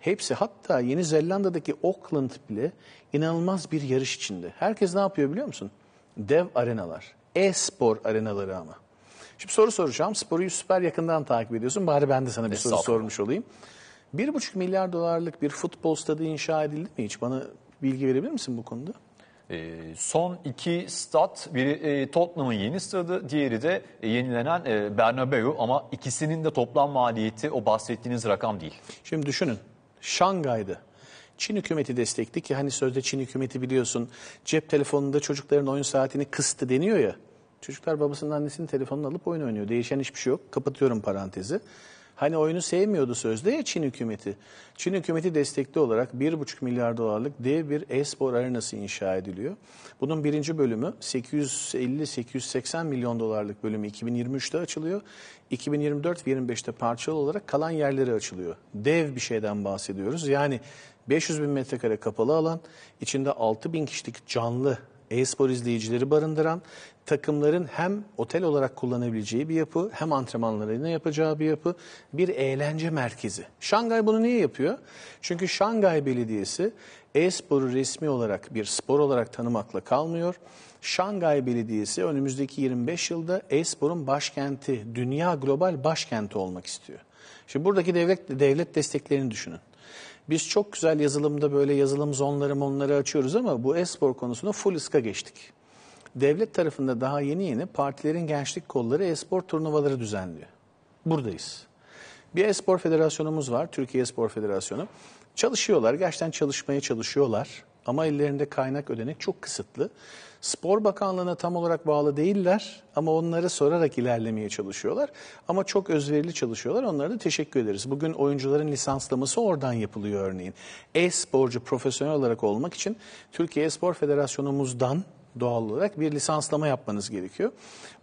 hepsi hatta Yeni Zelanda'daki Auckland bile inanılmaz bir yarış içinde. Herkes ne yapıyor biliyor musun? Dev arenalar, e-spor arenaları ama. Şimdi soru soracağım. Sporu süper yakından takip ediyorsun. Bari ben de sana bir soru sormuş olayım. 1,5 milyar dolarlık bir futbol stadı inşa edildi mi hiç? Bana bilgi verebilir misin bu konuda? Ee, son iki stat, biri e, Tottenham'ın yeni stadı, diğeri de e, yenilenen e, Bernabeu ama ikisinin de toplam maliyeti o bahsettiğiniz rakam değil. Şimdi düşünün. Şangay'da Çin hükümeti destekli ki hani sözde Çin hükümeti biliyorsun cep telefonunda çocukların oyun saatini kıstı deniyor ya. Çocuklar babasının annesinin telefonunu alıp oyun oynuyor. Değişen hiçbir şey yok. Kapatıyorum parantezi. Hani oyunu sevmiyordu sözde ya Çin hükümeti. Çin hükümeti destekli olarak 1,5 milyar dolarlık dev bir e-spor arenası inşa ediliyor. Bunun birinci bölümü 850-880 milyon dolarlık bölümü 2023'te açılıyor. 2024 ve 25'te parçalı olarak kalan yerleri açılıyor. Dev bir şeyden bahsediyoruz. Yani 500 bin metrekare kapalı alan, içinde 6 bin kişilik canlı e-spor izleyicileri barındıran, takımların hem otel olarak kullanabileceği bir yapı, hem antrenmanlarını yapacağı bir yapı, bir eğlence merkezi. Şangay bunu niye yapıyor? Çünkü Şangay Belediyesi e-sporu resmi olarak bir spor olarak tanımakla kalmıyor. Şangay Belediyesi önümüzdeki 25 yılda e-sporun başkenti, dünya global başkenti olmak istiyor. Şimdi buradaki devlet devlet desteklerini düşünün. Biz çok güzel yazılımda böyle yazılım zonları onları açıyoruz ama bu e-spor konusunda full ıska geçtik. Devlet tarafında daha yeni yeni partilerin gençlik kolları e-spor turnuvaları düzenliyor. Buradayız. Bir e-spor federasyonumuz var, Türkiye E-Spor Federasyonu. Çalışıyorlar, gerçekten çalışmaya çalışıyorlar. Ama ellerinde kaynak ödenek çok kısıtlı. Spor Bakanlığı'na tam olarak bağlı değiller ama onları sorarak ilerlemeye çalışıyorlar. Ama çok özverili çalışıyorlar. Onlara da teşekkür ederiz. Bugün oyuncuların lisanslaması oradan yapılıyor örneğin. E-sporcu profesyonel olarak olmak için Türkiye E-Spor Federasyonumuzdan doğal olarak bir lisanslama yapmanız gerekiyor.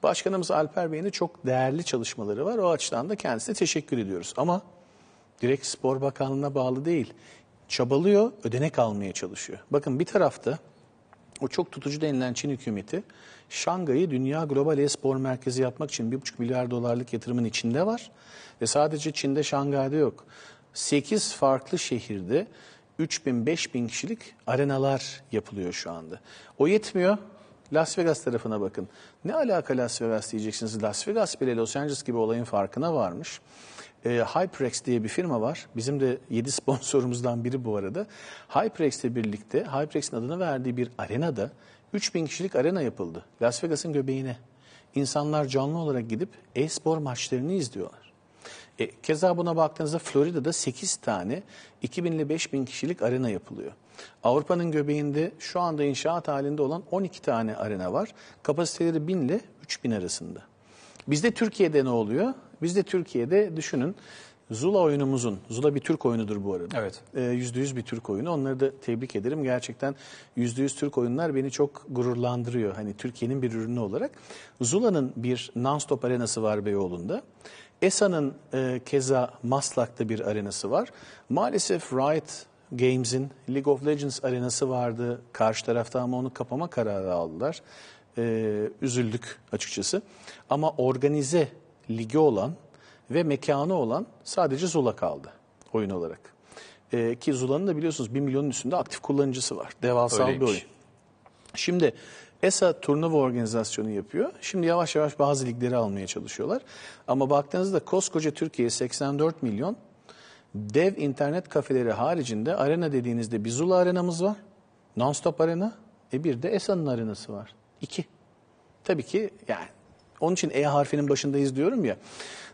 Başkanımız Alper Bey'in de çok değerli çalışmaları var. O açıdan da kendisine teşekkür ediyoruz. Ama direkt Spor Bakanlığı'na bağlı değil. Çabalıyor, ödenek almaya çalışıyor. Bakın bir tarafta o çok tutucu denilen Çin hükümeti Şangay'ı dünya global e-spor merkezi yapmak için 1,5 milyar dolarlık yatırımın içinde var. Ve sadece Çin'de Şangay'da yok. 8 farklı şehirde 3000 5000 kişilik arenalar yapılıyor şu anda. O yetmiyor. Las Vegas tarafına bakın. Ne alaka Las Vegas diyeceksiniz. Las Vegas bile Los Angeles gibi olayın farkına varmış. E, HyperX diye bir firma var. Bizim de 7 sponsorumuzdan biri bu arada. HyperX'le birlikte HyperX'in adını verdiği bir arenada 3000 kişilik arena yapıldı. Las Vegas'ın göbeğine. İnsanlar canlı olarak gidip e-spor maçlarını izliyorlar. E, keza buna baktığınızda Florida'da 8 tane 2000 ile 5000 kişilik arena yapılıyor. Avrupa'nın göbeğinde şu anda inşaat halinde olan 12 tane arena var. Kapasiteleri 1000 ile 3000 arasında. Bizde Türkiye'de ne oluyor? Bizde Türkiye'de düşünün Zula oyunumuzun, Zula bir Türk oyunudur bu arada. Evet. Ee, %100 bir Türk oyunu. Onları da tebrik ederim. Gerçekten %100 Türk oyunlar beni çok gururlandırıyor. Hani Türkiye'nin bir ürünü olarak. Zula'nın bir non-stop arenası var Beyoğlu'nda. ESA'nın e, keza Maslak'ta bir arenası var. Maalesef Riot Games'in League of Legends arenası vardı karşı tarafta ama onu kapama kararı aldılar. Ee, üzüldük açıkçası. Ama organize ligi olan ve mekanı olan sadece Zula kaldı oyun olarak. E, ki Zula'nın da biliyorsunuz 1 milyonun üstünde aktif kullanıcısı var. Devasal bir Öyleymiş. oyun. Şimdi ESA turnuva organizasyonu yapıyor. Şimdi yavaş yavaş bazı ligleri almaya çalışıyorlar. Ama baktığınızda koskoca Türkiye 84 milyon dev internet kafeleri haricinde arena dediğinizde bir Zula arenamız var. Non-stop arena. E bir de ESA'nın arenası var. İki. Tabii ki yani onun için E harfinin başındayız diyorum ya.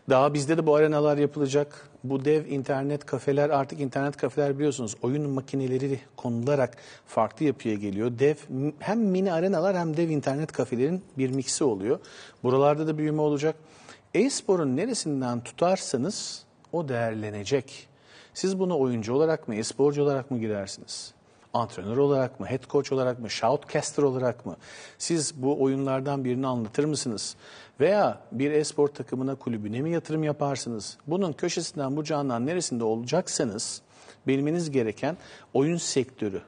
Daha bizde de bu arenalar yapılacak. Bu dev internet kafeler artık internet kafeler biliyorsunuz oyun makineleri konularak farklı yapıya geliyor. Dev hem mini arenalar hem dev internet kafelerin bir miksi oluyor. Buralarda da büyüme olacak. E-sporun neresinden tutarsanız o değerlenecek. Siz bunu oyuncu olarak mı, e-sporcu olarak mı girersiniz? Antrenör olarak mı, head coach olarak mı, shoutcaster olarak mı? Siz bu oyunlardan birini anlatır mısınız? Veya bir e-spor takımına, kulübüne mi yatırım yaparsınız? Bunun köşesinden bucağından neresinde olacaksanız bilmeniz gereken oyun sektörü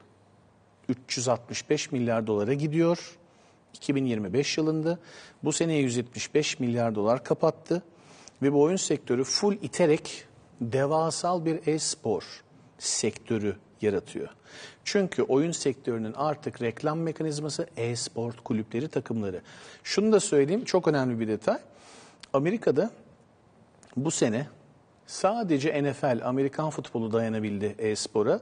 365 milyar dolara gidiyor. 2025 yılında bu seneye 175 milyar dolar kapattı ve bu oyun sektörü full iterek devasal bir e-spor sektörü yaratıyor. Çünkü oyun sektörünün artık reklam mekanizması e-spor kulüpleri, takımları. Şunu da söyleyeyim çok önemli bir detay. Amerika'da bu sene sadece NFL, Amerikan futbolu dayanabildi e-spora.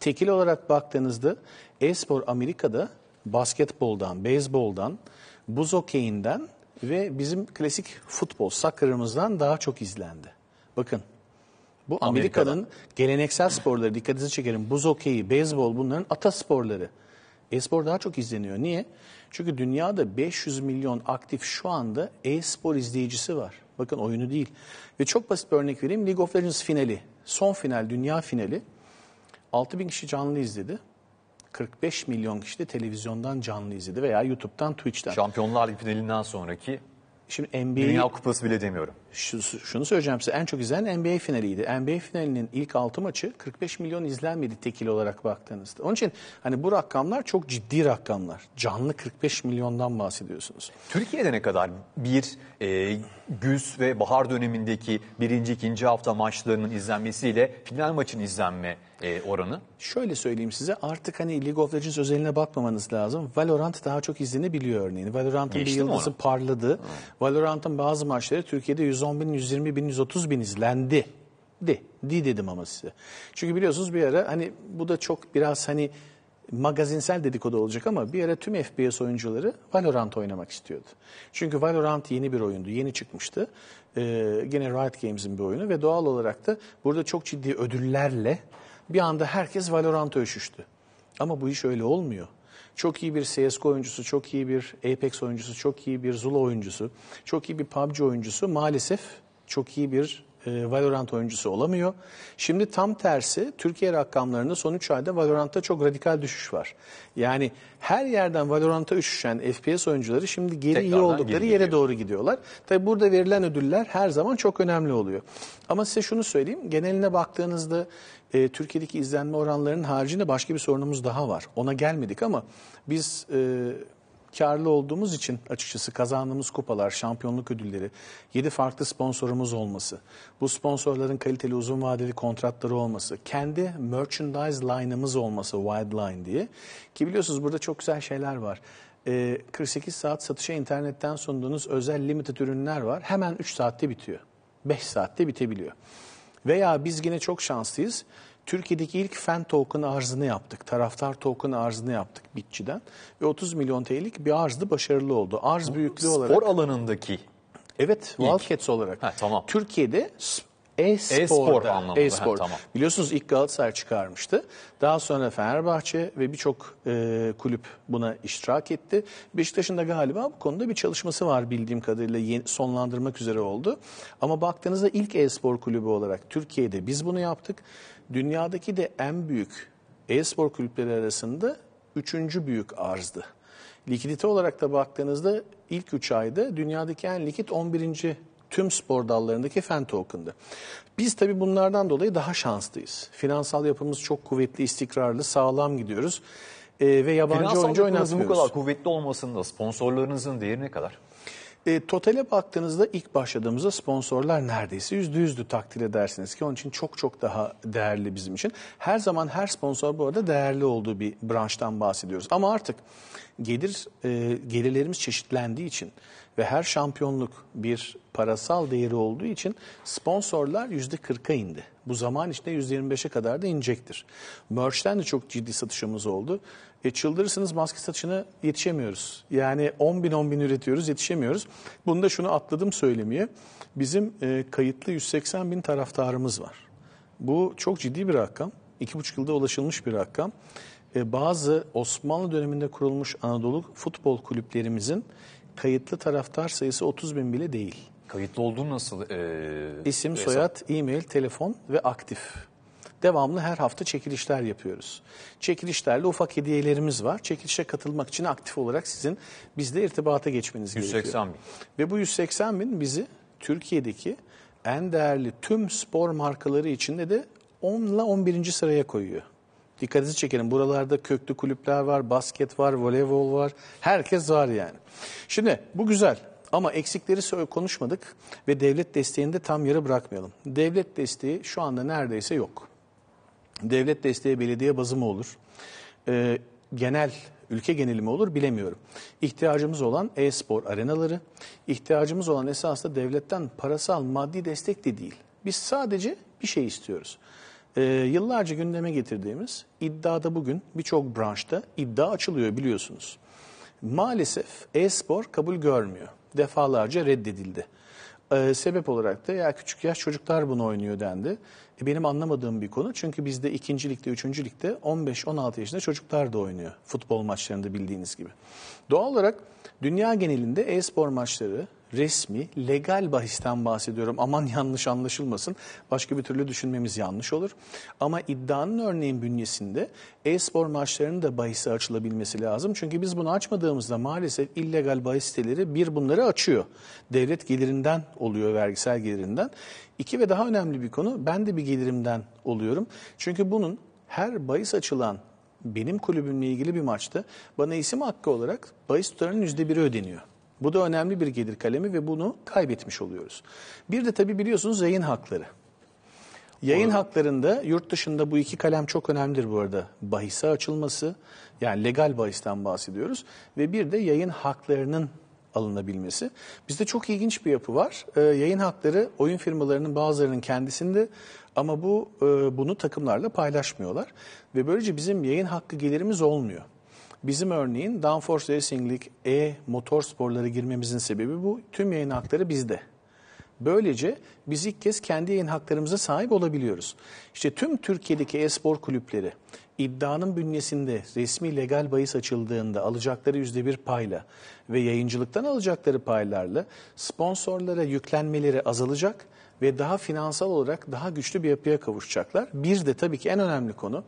Tekil olarak baktığınızda e-spor Amerika'da basketboldan, beyzboldan, buz hokeyinden ve bizim klasik futbol, soccer'ımızdan daha çok izlendi. Bakın bu Amerika'da. Amerika'nın geleneksel sporları dikkatinizi çekerim. Buz hokeyi, beyzbol bunların atasporları. E-spor daha çok izleniyor. Niye? Çünkü dünyada 500 milyon aktif şu anda e-spor izleyicisi var. Bakın oyunu değil. Ve çok basit bir örnek vereyim. League of Legends finali, son final, dünya finali 6000 kişi canlı izledi. 45 milyon kişi de televizyondan canlı izledi veya YouTube'dan, Twitch'ten. Şampiyonlar Ligi finalinden sonraki Şimdi NBA Dünya Kupası bile demiyorum. Şu, şunu söyleyeceğim size en çok izlenen NBA finaliydi. NBA finalinin ilk 6 maçı 45 milyon izlenmedi tekil olarak baktığınızda. Onun için hani bu rakamlar çok ciddi rakamlar. Canlı 45 milyondan bahsediyorsunuz. Türkiye'de ne kadar bir e, güz ve bahar dönemindeki birinci, ikinci hafta maçlarının izlenmesiyle final maçın izlenme e, oranı? Şöyle söyleyeyim size artık hani League of Legends özeline bakmamanız lazım. Valorant daha çok izlenebiliyor örneğin. Valorant'ın bir yıldızı parladı. Valorant'ın bazı maçları Türkiye'de 110 bin, 120 bin, 130 bin izlendi. De, di dedim ama size. Çünkü biliyorsunuz bir ara hani bu da çok biraz hani magazinsel dedikodu olacak ama bir ara tüm FPS oyuncuları Valorant oynamak istiyordu. Çünkü Valorant yeni bir oyundu, yeni çıkmıştı. Ee, gene Riot Games'in bir oyunu ve doğal olarak da burada çok ciddi ödüllerle bir anda herkes Valorant'a üşüştü. Ama bu iş öyle olmuyor. Çok iyi bir CSGO oyuncusu, çok iyi bir Apex oyuncusu, çok iyi bir Zula oyuncusu, çok iyi bir PUBG oyuncusu maalesef çok iyi bir e, Valorant oyuncusu olamıyor. Şimdi tam tersi Türkiye rakamlarında son 3 ayda Valorant'ta çok radikal düşüş var. Yani her yerden Valorant'a üşüşen FPS oyuncuları şimdi geri iyi Tekrardan oldukları geri yere doğru gidiyorlar. Tabi burada verilen ödüller her zaman çok önemli oluyor. Ama size şunu söyleyeyim. Geneline baktığınızda e, Türkiye'deki izlenme oranlarının haricinde başka bir sorunumuz daha var. Ona gelmedik ama biz e, karlı olduğumuz için açıkçası kazandığımız kupalar, şampiyonluk ödülleri, 7 farklı sponsorumuz olması, bu sponsorların kaliteli uzun vadeli kontratları olması, kendi merchandise line'ımız olması, wide line diye. Ki biliyorsunuz burada çok güzel şeyler var. Ee, 48 saat satışa internetten sunduğunuz özel limited ürünler var. Hemen 3 saatte bitiyor. 5 saatte bitebiliyor. Veya biz yine çok şanslıyız. Türkiye'deki ilk fan token arzını yaptık. Taraftar token arzını yaptık Bitçi'den. Ve 30 milyon TL'lik bir arzdı başarılı oldu. Arz büyüklüğü olarak. Spor alanındaki Evet, Wildcats olarak. Ha, tamam. Türkiye'de E-spor anlamında, e-spor. tamam. Biliyorsunuz ilk Galatasaray çıkarmıştı. Daha sonra Fenerbahçe ve birçok e, kulüp buna iştirak etti. Beşiktaş'ın da galiba bu konuda bir çalışması var bildiğim kadarıyla yeni, sonlandırmak üzere oldu. Ama baktığınızda ilk e-spor kulübü olarak Türkiye'de biz bunu yaptık. Dünyadaki de en büyük e-spor kulüpleri arasında üçüncü büyük arzdı. Likidite olarak da baktığınızda ilk 3 ayda dünyadaki en likit 11. tüm spor dallarındaki fan token'dı. Biz tabii bunlardan dolayı daha şanslıyız. Finansal yapımız çok kuvvetli, istikrarlı, sağlam gidiyoruz. Ee, ve yabancı finansal oyuncu yapınızın bu oynatmıyoruz. kadar kuvvetli olmasında sponsorlarınızın değeri ne kadar? E, totale baktığınızda ilk başladığımızda sponsorlar neredeyse yüzde yüzdü takdir edersiniz ki onun için çok çok daha değerli bizim için. Her zaman her sponsor bu arada değerli olduğu bir branştan bahsediyoruz. Ama artık gelir e, gelirlerimiz çeşitlendiği için ve her şampiyonluk bir parasal değeri olduğu için sponsorlar yüzde 40'a indi. Bu zaman içinde yüzde 25'e kadar da inecektir. Merch'ten de çok ciddi satışımız oldu. E, çıldırırsınız maske satışına yetişemiyoruz. Yani 10 bin 10 bin üretiyoruz yetişemiyoruz. Bunda şunu atladım söylemeye. Bizim e, kayıtlı 180 bin taraftarımız var. Bu çok ciddi bir rakam. 2,5 yılda ulaşılmış bir rakam. E, bazı Osmanlı döneminde kurulmuş Anadolu futbol kulüplerimizin kayıtlı taraftar sayısı 30 bin bile değil. Kayıtlı olduğu nasıl? e, İsim, hesap? soyad, e-mail, telefon ve aktif. Devamlı her hafta çekilişler yapıyoruz. Çekilişlerle ufak hediyelerimiz var. Çekilişe katılmak için aktif olarak sizin bizle irtibata geçmeniz 180 gerekiyor. bin. Ve bu 180 bin bizi Türkiye'deki en değerli tüm spor markaları içinde de 10 ile 11. sıraya koyuyor. Dikkatinizi çekelim. Buralarda köklü kulüpler var, basket var, voleybol var. Herkes var yani. Şimdi bu güzel ama eksikleri konuşmadık ve devlet desteğini de tam yarı bırakmayalım. Devlet desteği şu anda neredeyse yok. Devlet desteği belediye bazı mı olur? Ee, genel, ülke geneli mi olur bilemiyorum. İhtiyacımız olan e-spor arenaları, ihtiyacımız olan esasında devletten parasal maddi destek de değil. Biz sadece bir şey istiyoruz. Ee, yıllarca gündeme getirdiğimiz iddiada bugün birçok branşta iddia açılıyor biliyorsunuz. Maalesef e-spor kabul görmüyor. Defalarca reddedildi. Ee, sebep olarak da ya küçük yaş çocuklar bunu oynuyor dendi. E, benim anlamadığım bir konu çünkü bizde ikinci ligde, üçüncü ligde 15-16 yaşında çocuklar da oynuyor futbol maçlarında bildiğiniz gibi. Doğal olarak dünya genelinde e-spor maçları resmi, legal bahisten bahsediyorum. Aman yanlış anlaşılmasın. Başka bir türlü düşünmemiz yanlış olur. Ama iddianın örneğin bünyesinde e-spor maçlarının da bahise açılabilmesi lazım. Çünkü biz bunu açmadığımızda maalesef illegal bahis siteleri bir bunları açıyor. Devlet gelirinden oluyor, vergisel gelirinden. İki ve daha önemli bir konu, ben de bir gelirimden oluyorum. Çünkü bunun her bahis açılan benim kulübümle ilgili bir maçta bana isim hakkı olarak bahis tutarının yüzde biri ödeniyor. Bu da önemli bir gelir kalemi ve bunu kaybetmiş oluyoruz. Bir de tabii biliyorsunuz yayın hakları. Yayın haklarında yurt dışında bu iki kalem çok önemlidir bu arada. Bahise açılması yani legal bahisten bahsediyoruz ve bir de yayın haklarının alınabilmesi. Bizde çok ilginç bir yapı var. Ee, yayın hakları oyun firmalarının bazılarının kendisinde ama bu e, bunu takımlarla paylaşmıyorlar ve böylece bizim yayın hakkı gelirimiz olmuyor. Bizim örneğin Downforce Racing League E motor sporları girmemizin sebebi bu. Tüm yayın hakları bizde. Böylece biz ilk kez kendi yayın haklarımıza sahip olabiliyoruz. İşte tüm Türkiye'deki e-spor kulüpleri iddianın bünyesinde resmi legal bahis açıldığında alacakları yüzde bir payla ve yayıncılıktan alacakları paylarla sponsorlara yüklenmeleri azalacak ve daha finansal olarak daha güçlü bir yapıya kavuşacaklar. Bir de tabii ki en önemli konu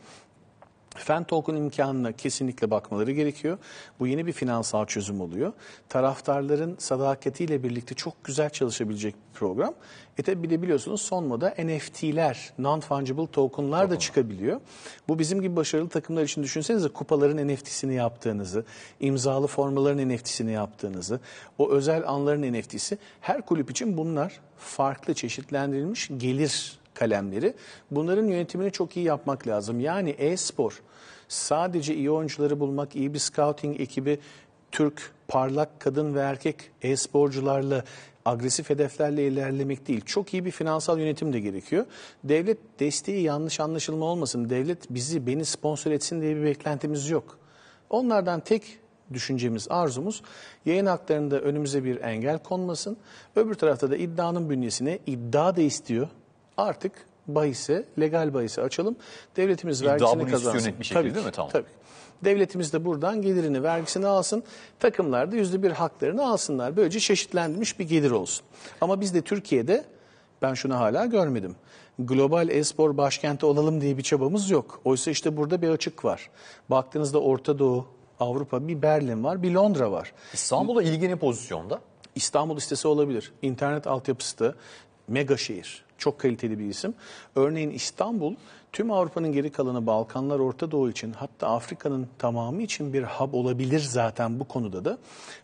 Fen Talk'un imkanına kesinlikle bakmaları gerekiyor. Bu yeni bir finansal çözüm oluyor. Taraftarların sadakatiyle birlikte çok güzel çalışabilecek bir program. E tabi bir de biliyorsunuz son moda NFT'ler, Non-Fungible Token'lar da çıkabiliyor. Bu bizim gibi başarılı takımlar için düşünsenize kupaların NFT'sini yaptığınızı, imzalı formaların NFT'sini yaptığınızı, o özel anların NFT'si. Her kulüp için bunlar farklı çeşitlendirilmiş gelir kalemleri. Bunların yönetimini çok iyi yapmak lazım. Yani e-spor sadece iyi oyuncuları bulmak, iyi bir scouting ekibi, Türk parlak kadın ve erkek e-sporcularla agresif hedeflerle ilerlemek değil. Çok iyi bir finansal yönetim de gerekiyor. Devlet desteği yanlış anlaşılma olmasın. Devlet bizi, beni sponsor etsin diye bir beklentimiz yok. Onlardan tek düşüncemiz, arzumuz yayın haklarında önümüze bir engel konmasın. Öbür tarafta da iddianın bünyesine iddia da istiyor. Artık bahise, legal bahise açalım. Devletimiz İddia vergisini kazansın. bir şekilde Tabii değil mi? Tamam. Tabii. Devletimiz de buradan gelirini, vergisini alsın. Takımlar da yüzde bir haklarını alsınlar. Böylece çeşitlenmiş bir gelir olsun. Ama biz de Türkiye'de, ben şunu hala görmedim. Global e-spor başkenti olalım diye bir çabamız yok. Oysa işte burada bir açık var. Baktığınızda Orta Doğu, Avrupa bir Berlin var, bir Londra var. İstanbul'da ilgili pozisyonda. İstanbul listesi olabilir. İnternet altyapısı da mega şehir. Çok kaliteli bir isim. Örneğin İstanbul tüm Avrupa'nın geri kalanı Balkanlar, Orta Doğu için hatta Afrika'nın tamamı için bir hub olabilir zaten bu konuda da.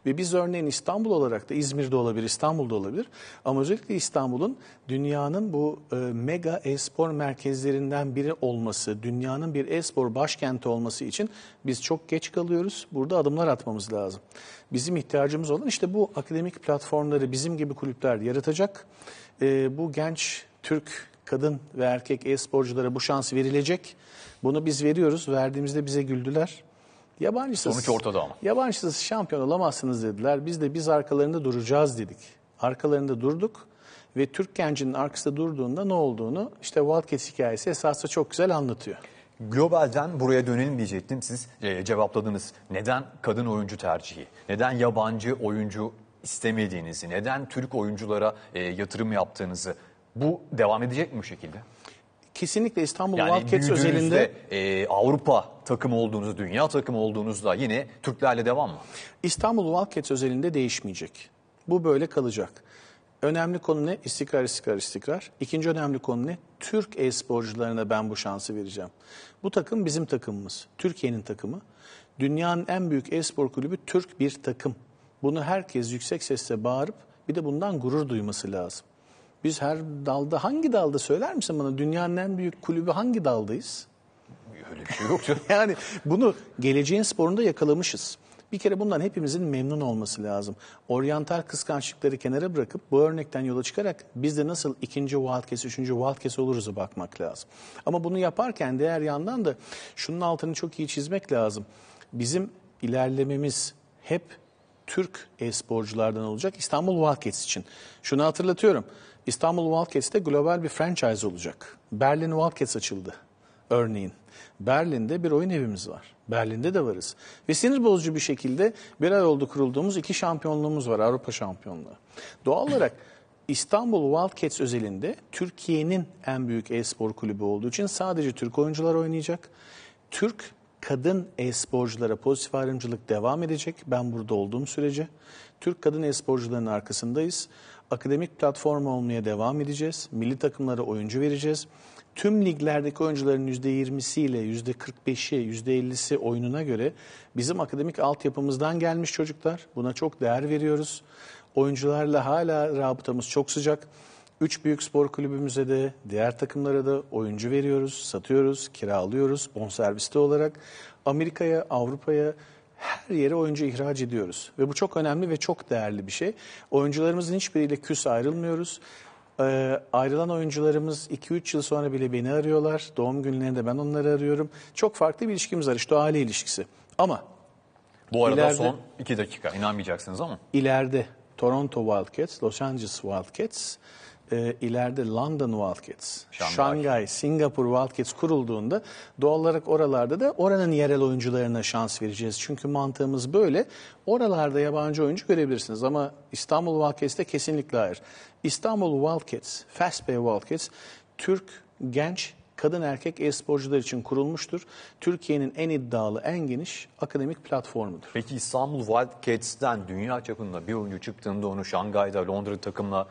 Ve biz örneğin İstanbul olarak da İzmir'de olabilir, İstanbul'da olabilir. Ama özellikle İstanbul'un dünyanın bu e, mega e-spor merkezlerinden biri olması, dünyanın bir e-spor başkenti olması için biz çok geç kalıyoruz. Burada adımlar atmamız lazım. Bizim ihtiyacımız olan işte bu akademik platformları bizim gibi kulüpler yaratacak. E, bu genç Türk kadın ve erkek e-sporculara bu şans verilecek. Bunu biz veriyoruz. Verdiğimizde bize güldüler. Yabancısız, Sonuç ortada ama. Yabancısız şampiyon olamazsınız dediler. Biz de biz arkalarında duracağız dedik. Arkalarında durduk ve Türk gencinin arkasında durduğunda ne olduğunu işte Wildcats hikayesi esasında çok güzel anlatıyor. Globalden buraya dönelim diyecektim. Siz e, cevapladınız. Neden kadın oyuncu tercihi? Neden yabancı oyuncu istemediğinizi? Neden Türk oyunculara e, yatırım yaptığınızı? Bu devam edecek mi bu şekilde? Kesinlikle İstanbul Yani Wildcats özelinde e, Avrupa takımı olduğunuzda, dünya takımı olduğunuzda yine Türklerle devam mı? İstanbul Wildcats özelinde değişmeyecek. Bu böyle kalacak. Önemli konu ne? İstikrar, istikrar, istikrar. İkinci önemli konu ne? Türk e-sporcularına ben bu şansı vereceğim. Bu takım bizim takımımız. Türkiye'nin takımı. Dünyanın en büyük e-spor kulübü Türk bir takım. Bunu herkes yüksek sesle bağırıp bir de bundan gurur duyması lazım. Biz her dalda hangi dalda söyler misin bana? Dünyanın en büyük kulübü hangi daldayız? Öyle bir şey yok canım. Yani bunu geleceğin sporunda yakalamışız. Bir kere bundan hepimizin memnun olması lazım. Oryantal kıskançlıkları kenara bırakıp bu örnekten yola çıkarak biz de nasıl ikinci Wildcats, üçüncü Wildcats oluruz'a bakmak lazım. Ama bunu yaparken diğer yandan da şunun altını çok iyi çizmek lazım. Bizim ilerlememiz hep Türk e-sporculardan olacak İstanbul Wildcats için. Şunu hatırlatıyorum. İstanbul Wildcats'te global bir franchise olacak. Berlin Wildcats açıldı örneğin. Berlin'de bir oyun evimiz var. Berlin'de de varız. Ve sinir bozucu bir şekilde bir ay oldu kurulduğumuz iki şampiyonluğumuz var. Avrupa şampiyonluğu. Doğal olarak İstanbul Wildcats özelinde Türkiye'nin en büyük e-spor kulübü olduğu için sadece Türk oyuncular oynayacak. Türk kadın e-sporculara pozitif ayrımcılık devam edecek. Ben burada olduğum sürece. Türk kadın e-sporcuların arkasındayız. Akademik platform olmaya devam edeceğiz. Milli takımlara oyuncu vereceğiz. Tüm liglerdeki oyuncuların %20'siyle %45'i, %50'si oyununa göre bizim akademik altyapımızdan gelmiş çocuklar. Buna çok değer veriyoruz. Oyuncularla hala rabıtamız çok sıcak. Üç büyük spor kulübümüze de diğer takımlara da oyuncu veriyoruz, satıyoruz, kiralıyoruz bonserviste olarak. Amerika'ya, Avrupa'ya her yere oyuncu ihraç ediyoruz. Ve bu çok önemli ve çok değerli bir şey. Oyuncularımızın hiçbiriyle küs ayrılmıyoruz. Ee, ayrılan oyuncularımız 2-3 yıl sonra bile beni arıyorlar. Doğum günlerinde ben onları arıyorum. Çok farklı bir ilişkimiz var işte o aile ilişkisi. Ama Bu arada İleride- son iki dakika inanmayacaksınız ama. ileride Toronto Wildcats, Los Angeles Wildcats, e, ileride London Wildcats, Şangay. Şangay, Singapur Wildcats kurulduğunda doğal olarak oralarda da oranın yerel oyuncularına şans vereceğiz. Çünkü mantığımız böyle. Oralarda yabancı oyuncu görebilirsiniz ama İstanbul Wildcats'te kesinlikle hayır. İstanbul Wildcats, Fast Bay Wildcats, Türk genç kadın erkek e-sporcular için kurulmuştur. Türkiye'nin en iddialı, en geniş akademik platformudur. Peki İstanbul Wildcats'ten dünya çapında bir oyuncu çıktığında onu Şangay'da, Londra takımla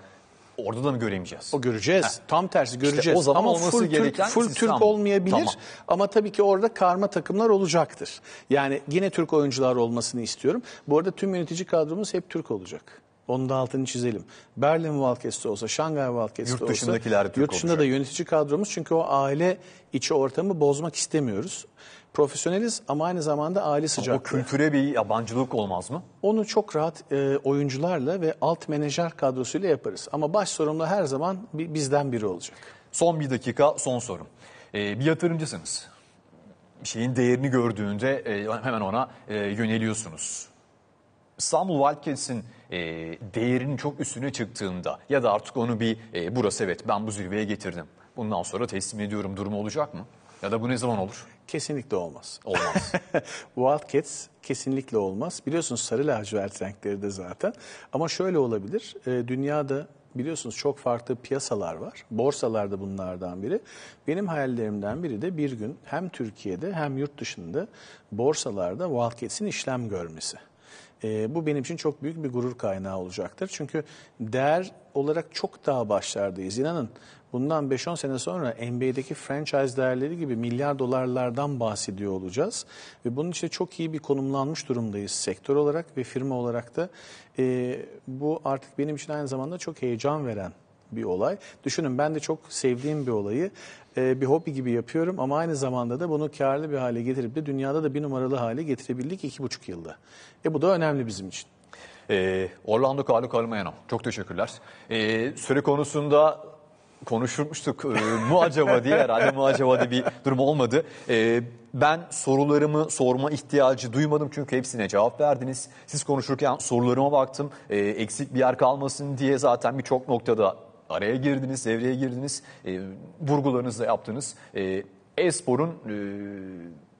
orada da mı göremeyeceğiz? O göreceğiz. Tam tersi göreceğiz. o zaman ama olması full Türk, gereken full sistem Türk olmayabilir. Tamam. Ama tabii ki orada karma takımlar olacaktır. Yani yine Türk oyuncular olmasını istiyorum. Bu arada tüm yönetici kadromuz hep Türk olacak. Onun da altını çizelim. Berlin Wildcats'te olsa, Şangay Wildcats'te olsa. Türk Yurt dışında da olacak. yönetici kadromuz çünkü o aile içi ortamı bozmak istemiyoruz. Profesyoneliz ama aynı zamanda aile O sıcaklığı. kültüre bir yabancılık olmaz mı? Onu çok rahat e, oyuncularla ve alt menajer kadrosuyla yaparız. Ama baş sorumlu her zaman bi- bizden biri olacak. Son bir dakika, son sorum. Ee, bir yatırımcısınız. Bir şeyin değerini gördüğünde e, hemen ona e, yöneliyorsunuz. İstanbul Wildcats'in e, değerinin çok üstüne çıktığında ya da artık onu bir e, burası evet ben bu zirveye getirdim. Bundan sonra teslim ediyorum durumu olacak mı? Ya da bu ne zaman olur? Kesinlikle olmaz. Olmaz. Wildcats kesinlikle olmaz. Biliyorsunuz sarı lacivert renkleri de zaten. Ama şöyle olabilir. e, dünyada biliyorsunuz çok farklı piyasalar var. Borsalar da bunlardan biri. Benim hayallerimden biri de bir gün hem Türkiye'de hem yurt dışında borsalarda Wildcats'in işlem görmesi. E, bu benim için çok büyük bir gurur kaynağı olacaktır. Çünkü değer olarak çok daha başlardayız. İnanın bundan 5-10 sene sonra NBA'deki franchise değerleri gibi milyar dolarlardan bahsediyor olacağız. Ve bunun için çok iyi bir konumlanmış durumdayız sektör olarak ve firma olarak da. E, bu artık benim için aynı zamanda çok heyecan veren bir olay. Düşünün ben de çok sevdiğim bir olayı e, bir hobi gibi yapıyorum ama aynı zamanda da bunu karlı bir hale getirip de dünyada da bir numaralı hale getirebildik iki buçuk yılda. E bu da önemli bizim için. Ee, Orlando Carlo Carmagno. Çok teşekkürler. Ee, süre konusunda konuşmuştuk ee, mu acaba diye herhalde mu acaba diye bir durum olmadı. Ee, ben sorularımı sorma ihtiyacı duymadım çünkü hepsine cevap verdiniz. Siz konuşurken sorularıma baktım. Ee, eksik bir yer kalmasın diye zaten birçok noktada araya girdiniz, devreye girdiniz. Ee, vurgularınızı da yaptınız. Ee, e-sporun e,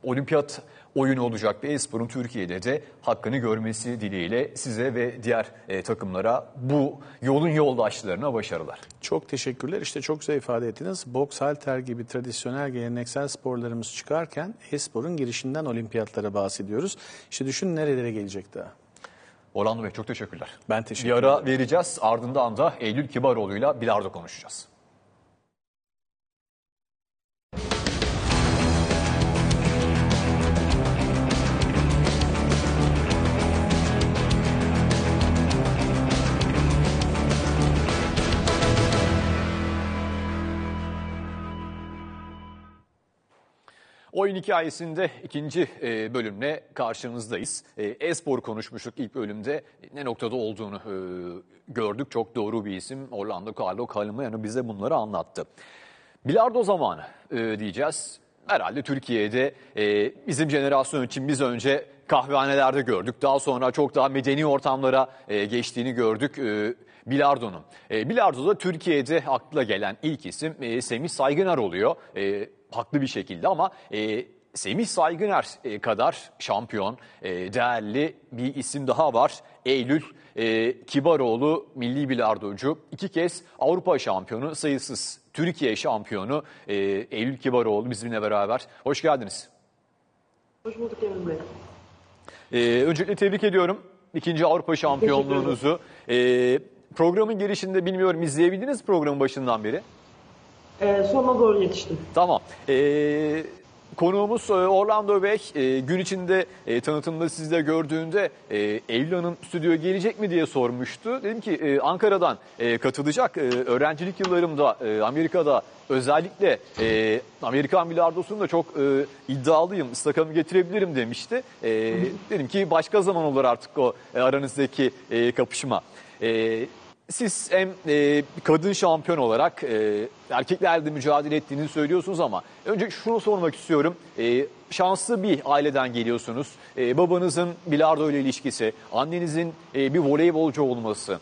olimpiyat oyunu olacak bir e-sporun Türkiye'de de hakkını görmesi dileğiyle size ve diğer e, takımlara bu yolun yoldaşlarına başarılar. Çok teşekkürler. İşte çok güzel ifade ettiniz. Boks, halter gibi tradisyonel geleneksel sporlarımız çıkarken e-sporun girişinden olimpiyatlara bahsediyoruz. İşte düşün nerelere gelecek daha. Orlando Bey çok teşekkürler. Ben teşekkür Bir ara vereceğiz ardından da Eylül Kibaroğlu'yla bilardo konuşacağız. Oyun hikayesinde ikinci e, bölümle karşınızdayız. E, E-spor konuşmuştuk ilk bölümde. Ne noktada olduğunu e, gördük. Çok doğru bir isim. Orlando Carlo Calmayano bize bunları anlattı. Bilardo zamanı diyeceğiz. Herhalde Türkiye'de bizim jenerasyon için biz önce kahvehanelerde gördük. Daha sonra çok daha medeni ortamlara geçtiğini gördük. Bilardo'nun. Bilardo'da Türkiye'de akla gelen ilk isim Semih Saygıner oluyor. Haklı bir şekilde ama e, Semih Saygıner e, kadar şampiyon, e, değerli bir isim daha var. Eylül e, Kibaroğlu milli bilardocu. iki kez Avrupa şampiyonu, sayısız Türkiye şampiyonu e, Eylül Kibaroğlu bizimle beraber. Hoş geldiniz. Hoş bulduk Emin Bey. E, öncelikle tebrik ediyorum. İkinci Avrupa şampiyonluğunuzu. E, programın girişinde bilmiyorum izleyebildiniz programın başından beri? Ee, sonuna doğru yetiştim. Tamam. Ee, konuğumuz e, Orlando Bey e, gün içinde e, tanıtımda sizde gördüğünde e, Eylül Hanım stüdyoya gelecek mi diye sormuştu. Dedim ki e, Ankara'dan e, katılacak. E, öğrencilik yıllarımda e, Amerika'da özellikle e, Amerikan bilardosunda çok e, iddialıyım. Istakamı getirebilirim demişti. E, dedim ki başka zaman olur artık o e, aranızdaki e, kapışma. E, siz hem e, kadın şampiyon olarak e, erkeklerle mücadele ettiğini söylüyorsunuz ama önce şunu sormak istiyorum. E, şanslı bir aileden geliyorsunuz. E, babanızın bilardo ile ilişkisi, annenizin e, bir voleybolcu olması.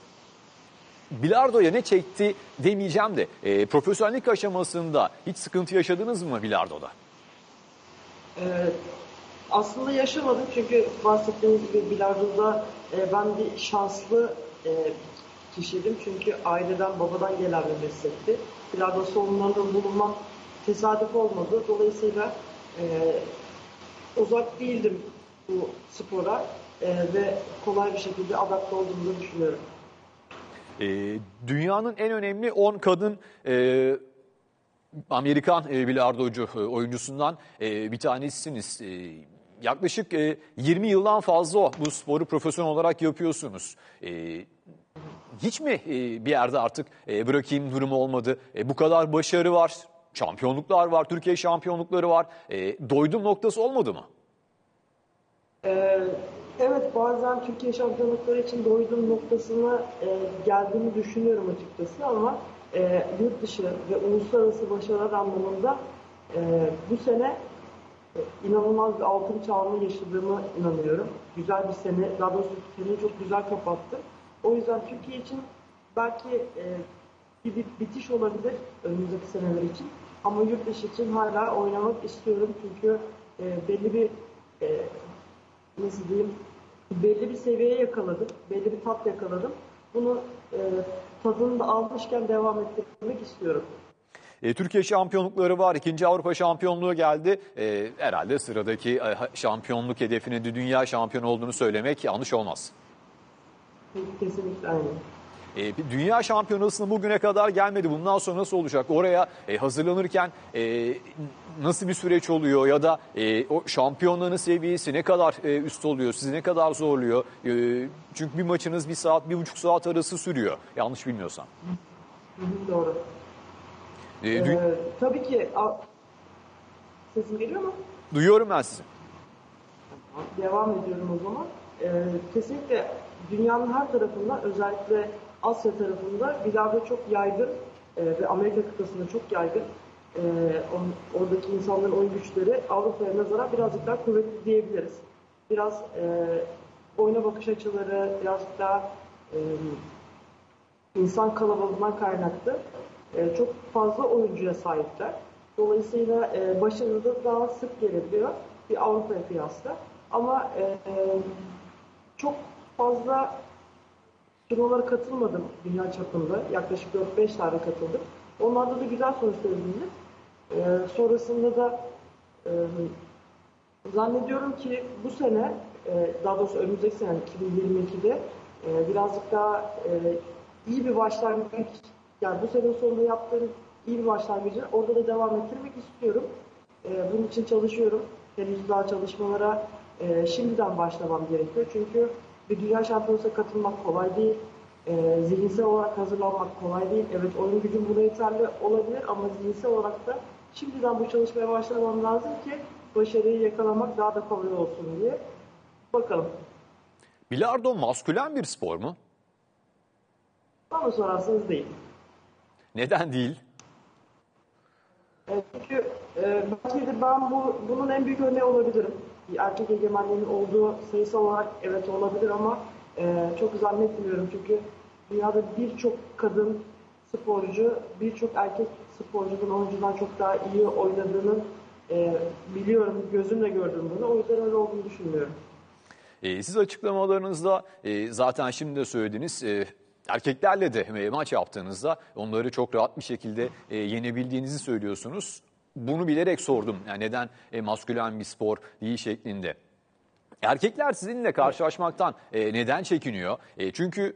Bilardoya ne çekti demeyeceğim de e, profesyonellik aşamasında hiç sıkıntı yaşadınız mı bilardoda? Ee, aslında yaşamadım çünkü bahsettiğim gibi bilardoda e, ben bir şanslı e, kişiydim. Çünkü aileden, babadan gelen bir meslekti. Bilardo salonlarında bulunmak tesadüf olmadı. Dolayısıyla e, uzak değildim bu spora e, ve kolay bir şekilde adapte olduğumuzu düşünüyorum. E, dünyanın en önemli 10 kadın e, Amerikan e, bilardocu e, oyuncusundan e, bir tanesiniz. E, yaklaşık e, 20 yıldan fazla bu sporu profesyonel olarak yapıyorsunuz. E, hiç mi e, bir yerde artık e, bırakayım durumu olmadı? E, bu kadar başarı var, şampiyonluklar var, Türkiye şampiyonlukları var. E, doydum noktası olmadı mı? Ee, evet bazen Türkiye şampiyonlukları için doydum noktasına e, geldiğimi düşünüyorum açıkçası ama e, yurt dışı ve uluslararası başarılar anlamında e, bu sene e, inanılmaz bir altın çağını yaşadığımı inanıyorum. Güzel bir sene, daha doğrusu seneyi çok güzel kapattım. O yüzden Türkiye için belki e, bir, bir bitiş olabilir önümüzdeki seneler için. Ama yurt dışı için hala oynamak istiyorum çünkü e, belli bir e, nasıl diyeyim belli bir seviyeye yakaladım, belli bir tat yakaladım. Bunu e, tadını da almışken devam ettirmek istiyorum. E, Türkiye şampiyonlukları var. ikinci Avrupa şampiyonluğu geldi. E, herhalde sıradaki e, şampiyonluk hedefine de dünya şampiyonu olduğunu söylemek yanlış olmaz. Kesinlikle aynen. E, dünya şampiyonasına bugüne kadar gelmedi. Bundan sonra nasıl olacak? Oraya e, hazırlanırken e, nasıl bir süreç oluyor ya da e, o şampiyonluğun seviyesi ne kadar e, üst oluyor? Sizi ne kadar zorluyor? E, çünkü bir maçınız bir saat, bir buçuk saat arası sürüyor. Yanlış bilmiyorsam. Hı hı, Doğru. E, Ee, tabii ki sesim geliyor mu? duyuyorum ben sizi. Devam ediyorum o zaman. Ee, kesinlikle dünyanın her tarafında özellikle Asya tarafında bilardo çok yaygın e, ve Amerika kıtasında çok yaygın. Ee, on- oradaki insanların oyun güçleri Avrupa'ya nazaran birazcık daha kuvvetli diyebiliriz. Biraz e, oyuna bakış açıları birazcık daha e, insan kalabalığından kaynaklı e, çok fazla oyuncuya sahipler. Dolayısıyla e, başarılı da daha sık gelebiliyor bir Avrupa'ya kıyasla. Ama e, e, çok fazla turnuvalara katılmadım dünya çapında. Yaklaşık 4-5 tane katıldım. Onlarda da güzel sonuçlar edindim. E, sonrasında da e, zannediyorum ki bu sene, e, daha doğrusu önümüzdeki sene 2022'de e, birazcık daha e, iyi bir başlangıç, yani bu sene sonunda yaptığım iyi bir başlangıcı orada da devam ettirmek istiyorum. E, bunun için çalışıyorum. Henüz daha çalışmalara e, şimdiden başlamam gerekiyor. Çünkü bir dünya şampiyonasına katılmak kolay değil. E, zihinsel olarak hazırlanmak kolay değil. Evet oyun gücüm buna yeterli olabilir ama zihinsel olarak da şimdiden bu çalışmaya başlamam lazım ki başarıyı yakalamak daha da kolay olsun diye. Bakalım. Bilardo maskülen bir spor mu? Bana sorarsanız değil. Neden değil? E, Çünkü e, belki de ben bu, bunun en büyük örneği olabilirim. Erkek egemenliğinin olduğu sayısal olarak evet olabilir ama e, çok zannetmiyorum. Çünkü dünyada birçok kadın sporcu, birçok erkek sporcunun oyuncudan çok daha iyi oynadığını e, biliyorum, gözümle gördüm bunu. O yüzden öyle olduğunu düşünmüyorum. E, siz açıklamalarınızda e, zaten şimdi de söylediniz e, erkeklerle de maç yaptığınızda onları çok rahat bir şekilde e, yenebildiğinizi söylüyorsunuz. Bunu bilerek sordum. Yani neden e, maskülen bir spor değil şeklinde. Erkekler sizinle karşılaşmaktan e, neden çekiniyor? E, çünkü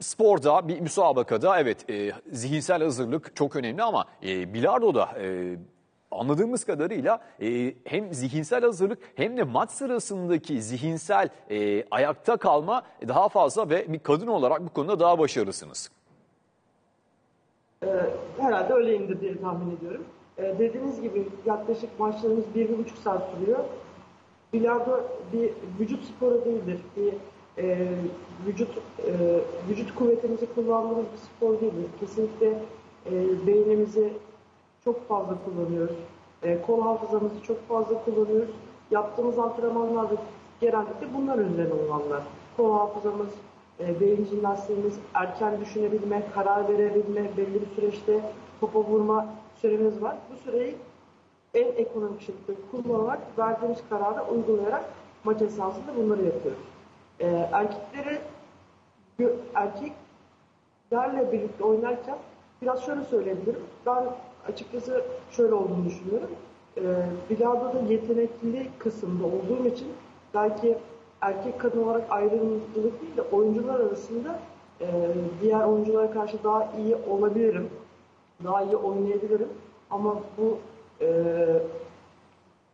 sporda bir müsabakada evet e, zihinsel hazırlık çok önemli ama e, bilardoda e, anladığımız kadarıyla e, hem zihinsel hazırlık hem de maç sırasındaki zihinsel e, ayakta kalma daha fazla ve bir kadın olarak bu konuda daha başarılısınız. Ee, herhalde öyleyimdir diye tahmin ediyorum. Ee, dediğiniz gibi yaklaşık maçlarımız bir buçuk saat sürüyor. Bilardo bir vücut sporu değildir. Bir e, vücut e, vücut kuvvetimizi kullandığımız bir spor değildir. Kesinlikle e, beynimizi çok fazla kullanıyoruz. E, kol hafızamızı çok fazla kullanıyoruz. Yaptığımız antrenmanlarda genellikle bunlar üzerine olanlar. Kol hafızamız, e, beyin jimnastiğimiz, erken düşünebilme, karar verebilme, belli bir süreçte topa vurma süremiz var. Bu süreyi en ekonomik şekilde kullanarak verdiğimiz kararı uygulayarak maç esnasında bunları yapıyoruz. E, erkekleri erkeklerle birlikte oynarken biraz şöyle söyleyebilirim. Ben açıkçası şöyle olduğunu düşünüyorum. E, bilardoda yetenekli kısımda olduğum için belki erkek kadın olarak ayrımcılık değil de oyuncular arasında e, diğer oyunculara karşı daha iyi olabilirim. Daha iyi oynayabilirim. Ama bu e,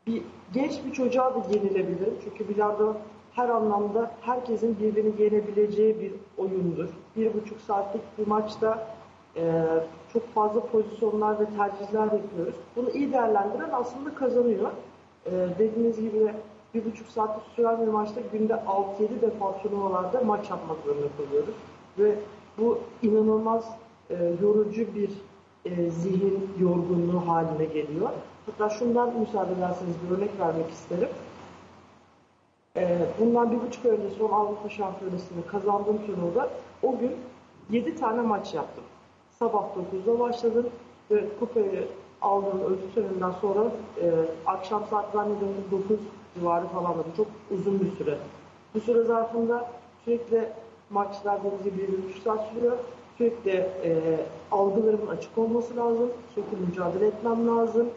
bir genç bir çocuğa da yenilebilir. Çünkü bilardo her anlamda herkesin birbirini yenebileceği bir oyundur. Bir buçuk saatlik bir maçta e, çok fazla pozisyonlar ve tercihler yapıyoruz. Bunu iyi değerlendiren aslında kazanıyor. E, dediğiniz gibi bir buçuk saatlik süren bir maçta günde 6-7 defa turnuvalarda maç yapmak zorunda kalıyoruz. Ve bu inanılmaz e, yorucu bir e, zihin yorgunluğu haline geliyor. Hatta şundan müsaade ederseniz bir örnek vermek isterim. E, bundan bir buçuk önce son Avrupa Şampiyonası'nı kazandığım turnuvada o gün 7 tane maç yaptım. Sabah 9'da başladım ve kupayı aldığım ölçü töreninden sonra e, akşam saat zannediyorum 9 civarı falan oldu. Çok uzun bir süre. Bu süre zarfında sürekli maçlar bir buçuk saat sürüyor. Sürekli e, algılarımın açık olması lazım. Sürekli mücadele etmem lazım.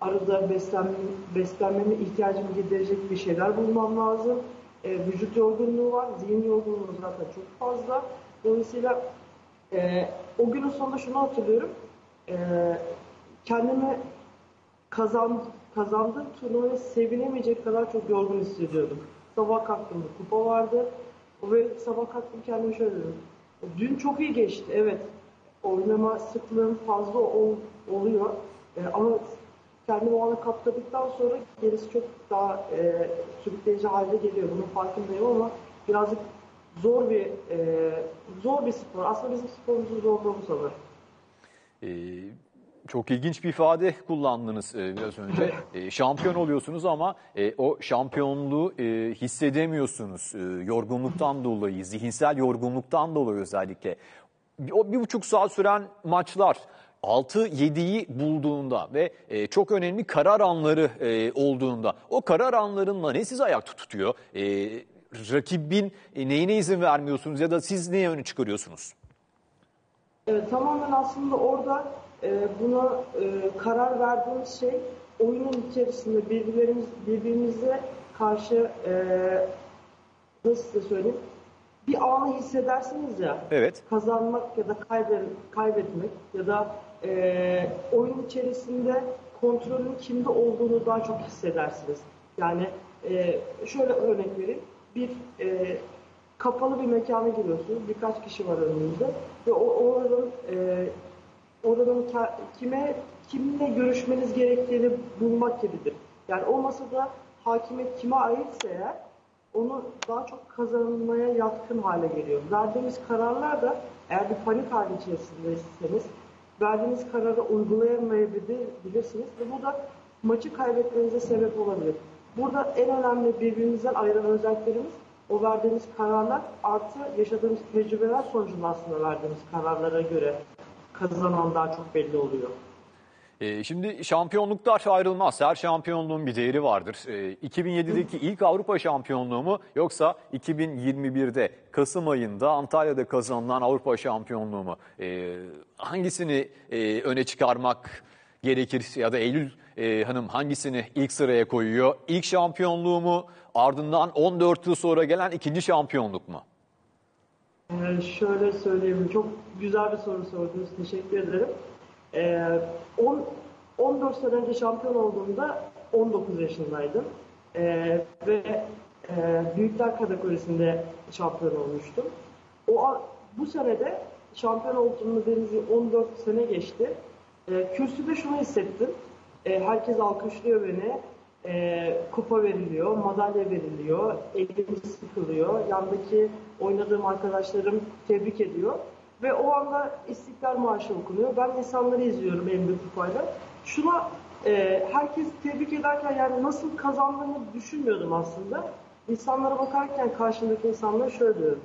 Arada beslenme, beslenmeme ihtiyacımı giderecek bir şeyler bulmam lazım. E, vücut yorgunluğu var. Zihin yorgunluğu zaten çok fazla. Dolayısıyla Ee, o günün sonunda şunu hatırlıyorum. Ee, kendimi kazan, kazandığım turnuvaya sevinemeyecek kadar çok yorgun hissediyordum. Sabah kalktım, kupa vardı. Ve sabah kalktım kendime şöyle dedim. Dün çok iyi geçti, evet. Oynama sıklığım fazla ol, oluyor. Ee, ama kendimi o ana kaptırdıktan sonra gerisi çok daha e, sürükleyici hale geliyor. Bunun farkındayım ama birazcık zor bir e, zor bir spor. Aslında bizim sporumuzun zorluğu bu sanırım. Ee, çok ilginç bir ifade kullandınız e, biraz önce. E, şampiyon oluyorsunuz ama e, o şampiyonluğu e, hissedemiyorsunuz. E, yorgunluktan dolayı, zihinsel yorgunluktan dolayı özellikle. Bir- O bir buçuk saat süren maçlar 6-7'yi bulduğunda ve e, çok önemli karar anları e, olduğunda o karar anlarında ne sizi ayakta tutuyor? E, rakibin e, neyine izin vermiyorsunuz ya da siz neye öne çıkarıyorsunuz? Evet, tamamen aslında orada e, buna e, karar verdiğimiz şey oyunun içerisinde birbirlerimiz birbirimize karşı e, nasıl size söyleyeyim bir anı hissedersiniz ya Evet. kazanmak ya da kaybe- kaybetmek ya da e, oyun içerisinde kontrolün kimde olduğunu daha çok hissedersiniz. Yani e, şöyle örnek vereyim. Bir e, kapalı bir mekana giriyorsunuz. Birkaç kişi var önünüzde ve o oranın e, oranın kime kimle görüşmeniz gerektiğini bulmak gibidir. Yani o masada hakimiyet kime aitse eğer onu daha çok kazanmaya yatkın hale geliyor. Verdiğimiz kararlar da eğer bir panik hali içerisindeyseniz verdiğiniz kararı uygulayamayabilirsiniz ve bu da maçı kaybetmenize sebep olabilir. Burada en önemli birbirimizden ayıran özelliklerimiz o verdiğimiz kararlar artı yaşadığımız tecrübeler sonucunda aslında verdiğimiz kararlara göre kazanan daha çok belli oluyor. Ee, Şimdi şampiyonluklar ayrılmaz. Her şampiyonluğun bir değeri vardır. Ee, 2007'deki ilk Avrupa şampiyonluğu mu yoksa 2021'de Kasım ayında Antalya'da kazanılan Avrupa şampiyonluğu mu? Ee, Hangisini e, öne çıkarmak gerekir ya da Eylül e, Hanım hangisini ilk sıraya koyuyor? İlk şampiyonluğu mu ardından 14 yıl sonra gelen ikinci şampiyonluk mu? Ee, şöyle söyleyeyim, çok güzel bir soru sordunuz. Teşekkür ederim. Ee, on- 14 sene önce şampiyon olduğumda 19 yaşındaydım. Ee, ve e, büyükler kategorisinde şampiyon olmuştum. O bu senede şampiyon olduğumda deniz 14 sene geçti. Ee, kürsüde şunu hissettim. Ee, herkes alkışlıyor beni. Ee, kupa veriliyor, madalya veriliyor, elim sıkılıyor. Yandaki oynadığım arkadaşlarım tebrik ediyor. Ve o anda İstiklal Marşı okunuyor. Ben insanları izliyorum elimde kupayla. Şuna e, herkes tebrik ederken yani nasıl kazandığımı düşünmüyordum aslında. İnsanlara bakarken karşımdaki insanlara şöyle diyorum.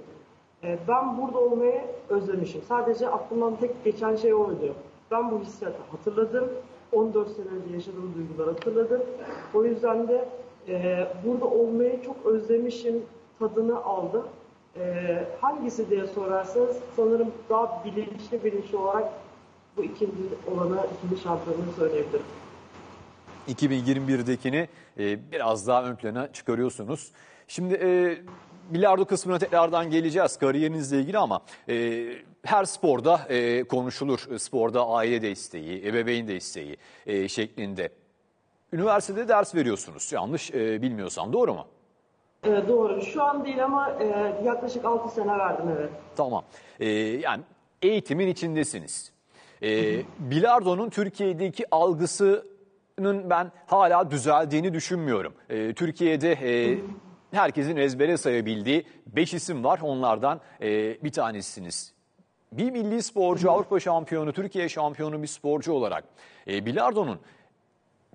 E, ben burada olmayı özlemişim. Sadece aklımdan tek geçen şey oydu. Ben bu hissiyatı hatırladım. 14 sene önce yaşadığım duyguları hatırladım. O yüzden de e, burada olmayı çok özlemişim tadını aldım. E, hangisi diye sorarsanız sanırım daha bilinçli bilinçli olarak bu ikinci olana ikinci şampiyonluğu söyleyebilirim. 2021'dekini e, biraz daha ön plana çıkarıyorsunuz. Şimdi e, bilardo kısmına tekrardan geleceğiz kariyerinizle ilgili ama e, her sporda e, konuşulur. Sporda aile desteği, ebeveyn desteği e, şeklinde. Üniversitede ders veriyorsunuz yanlış e, bilmiyorsam doğru mu? Evet doğru. Şu an değil ama e, yaklaşık 6 sene verdim evet. Tamam. Ee, yani eğitimin içindesiniz. Ee, bilardonun Türkiye'deki algısının ben hala düzeldiğini düşünmüyorum. Ee, Türkiye'de e, herkesin ezbere sayabildiği 5 isim var. Onlardan e, bir tanesiniz. Bir milli sporcu, Avrupa şampiyonu, Türkiye şampiyonu bir sporcu olarak e, bilardonun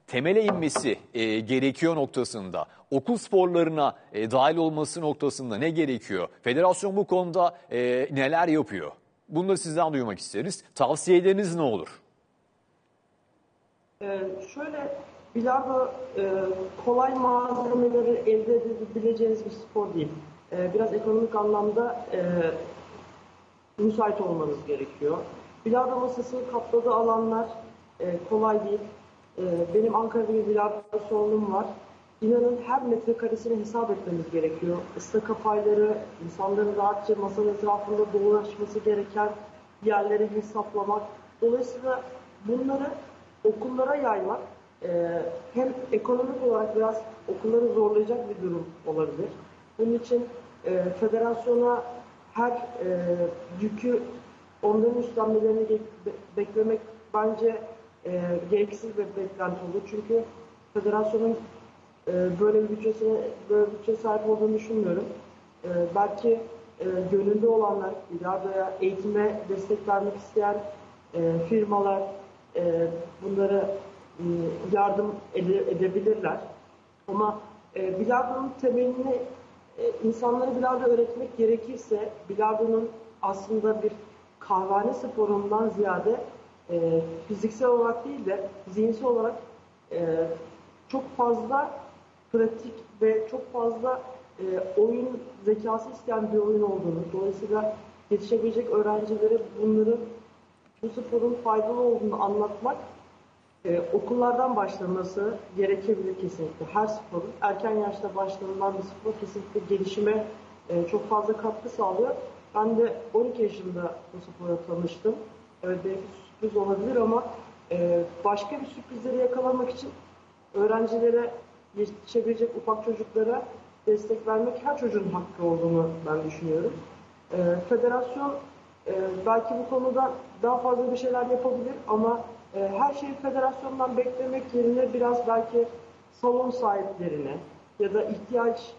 temele inmesi e, gerekiyor noktasında, okul sporlarına e, dahil olması noktasında ne gerekiyor? Federasyon bu konuda e, neler yapıyor? Bunları sizden duymak isteriz. Tavsiyeleriniz ne olur? Ee, şöyle bilardo e, kolay malzemeleri elde edebileceğiniz bir spor değil. Ee, biraz ekonomik anlamda e, müsait olmanız gerekiyor. Bilardo masasının kapladığı alanlar e, kolay değil. E, benim Ankara'da bir bilardo salonum var. İnanın her metrekaresini hesap etmemiz gerekiyor. Islaka payları, insanların rahatça masanın etrafında dolaşması gereken yerleri hesaplamak. Dolayısıyla bunları okullara yaymak e, hem ekonomik olarak biraz okulları zorlayacak bir durum olabilir. Bunun için e, federasyona her e, yükü onların üstlenmelerini beklemek bence e, gereksiz bir beklenti olur. Çünkü federasyonun e, böyle bir bütçesine böyle bir bütçe sahip olduğunu düşünmüyorum. E, belki e, gönüllü olanlar, ileride eğitime destek vermek isteyen e, firmalar e, bunları e, yardım ede- edebilirler. Ama e, bilardonun temelini e, insanlara bilardo öğretmek gerekirse bilardonun aslında bir kahvehane sporundan ziyade fiziksel olarak değil de zihinsel olarak çok fazla pratik ve çok fazla e, oyun zekası isteyen bir oyun olduğunu, dolayısıyla yetişebilecek öğrencilere bunların bu sporun faydalı olduğunu anlatmak e, okullardan başlaması gerekebilir kesinlikle. Her sporun erken yaşta başlanılan bir spor kesinlikle gelişime e, çok fazla katkı sağlıyor. Ben de 12 yaşında bu spora tanıştım. Evet belki sürpriz olabilir ama e, başka bir sürprizleri yakalamak için öğrencilere yetişebilecek ufak çocuklara destek vermek her çocuğun hakkı olduğunu ben düşünüyorum. E, federasyon e, belki bu konuda daha fazla bir şeyler yapabilir ama e, her şeyi federasyondan beklemek yerine biraz belki salon sahiplerine ya da ihtiyaç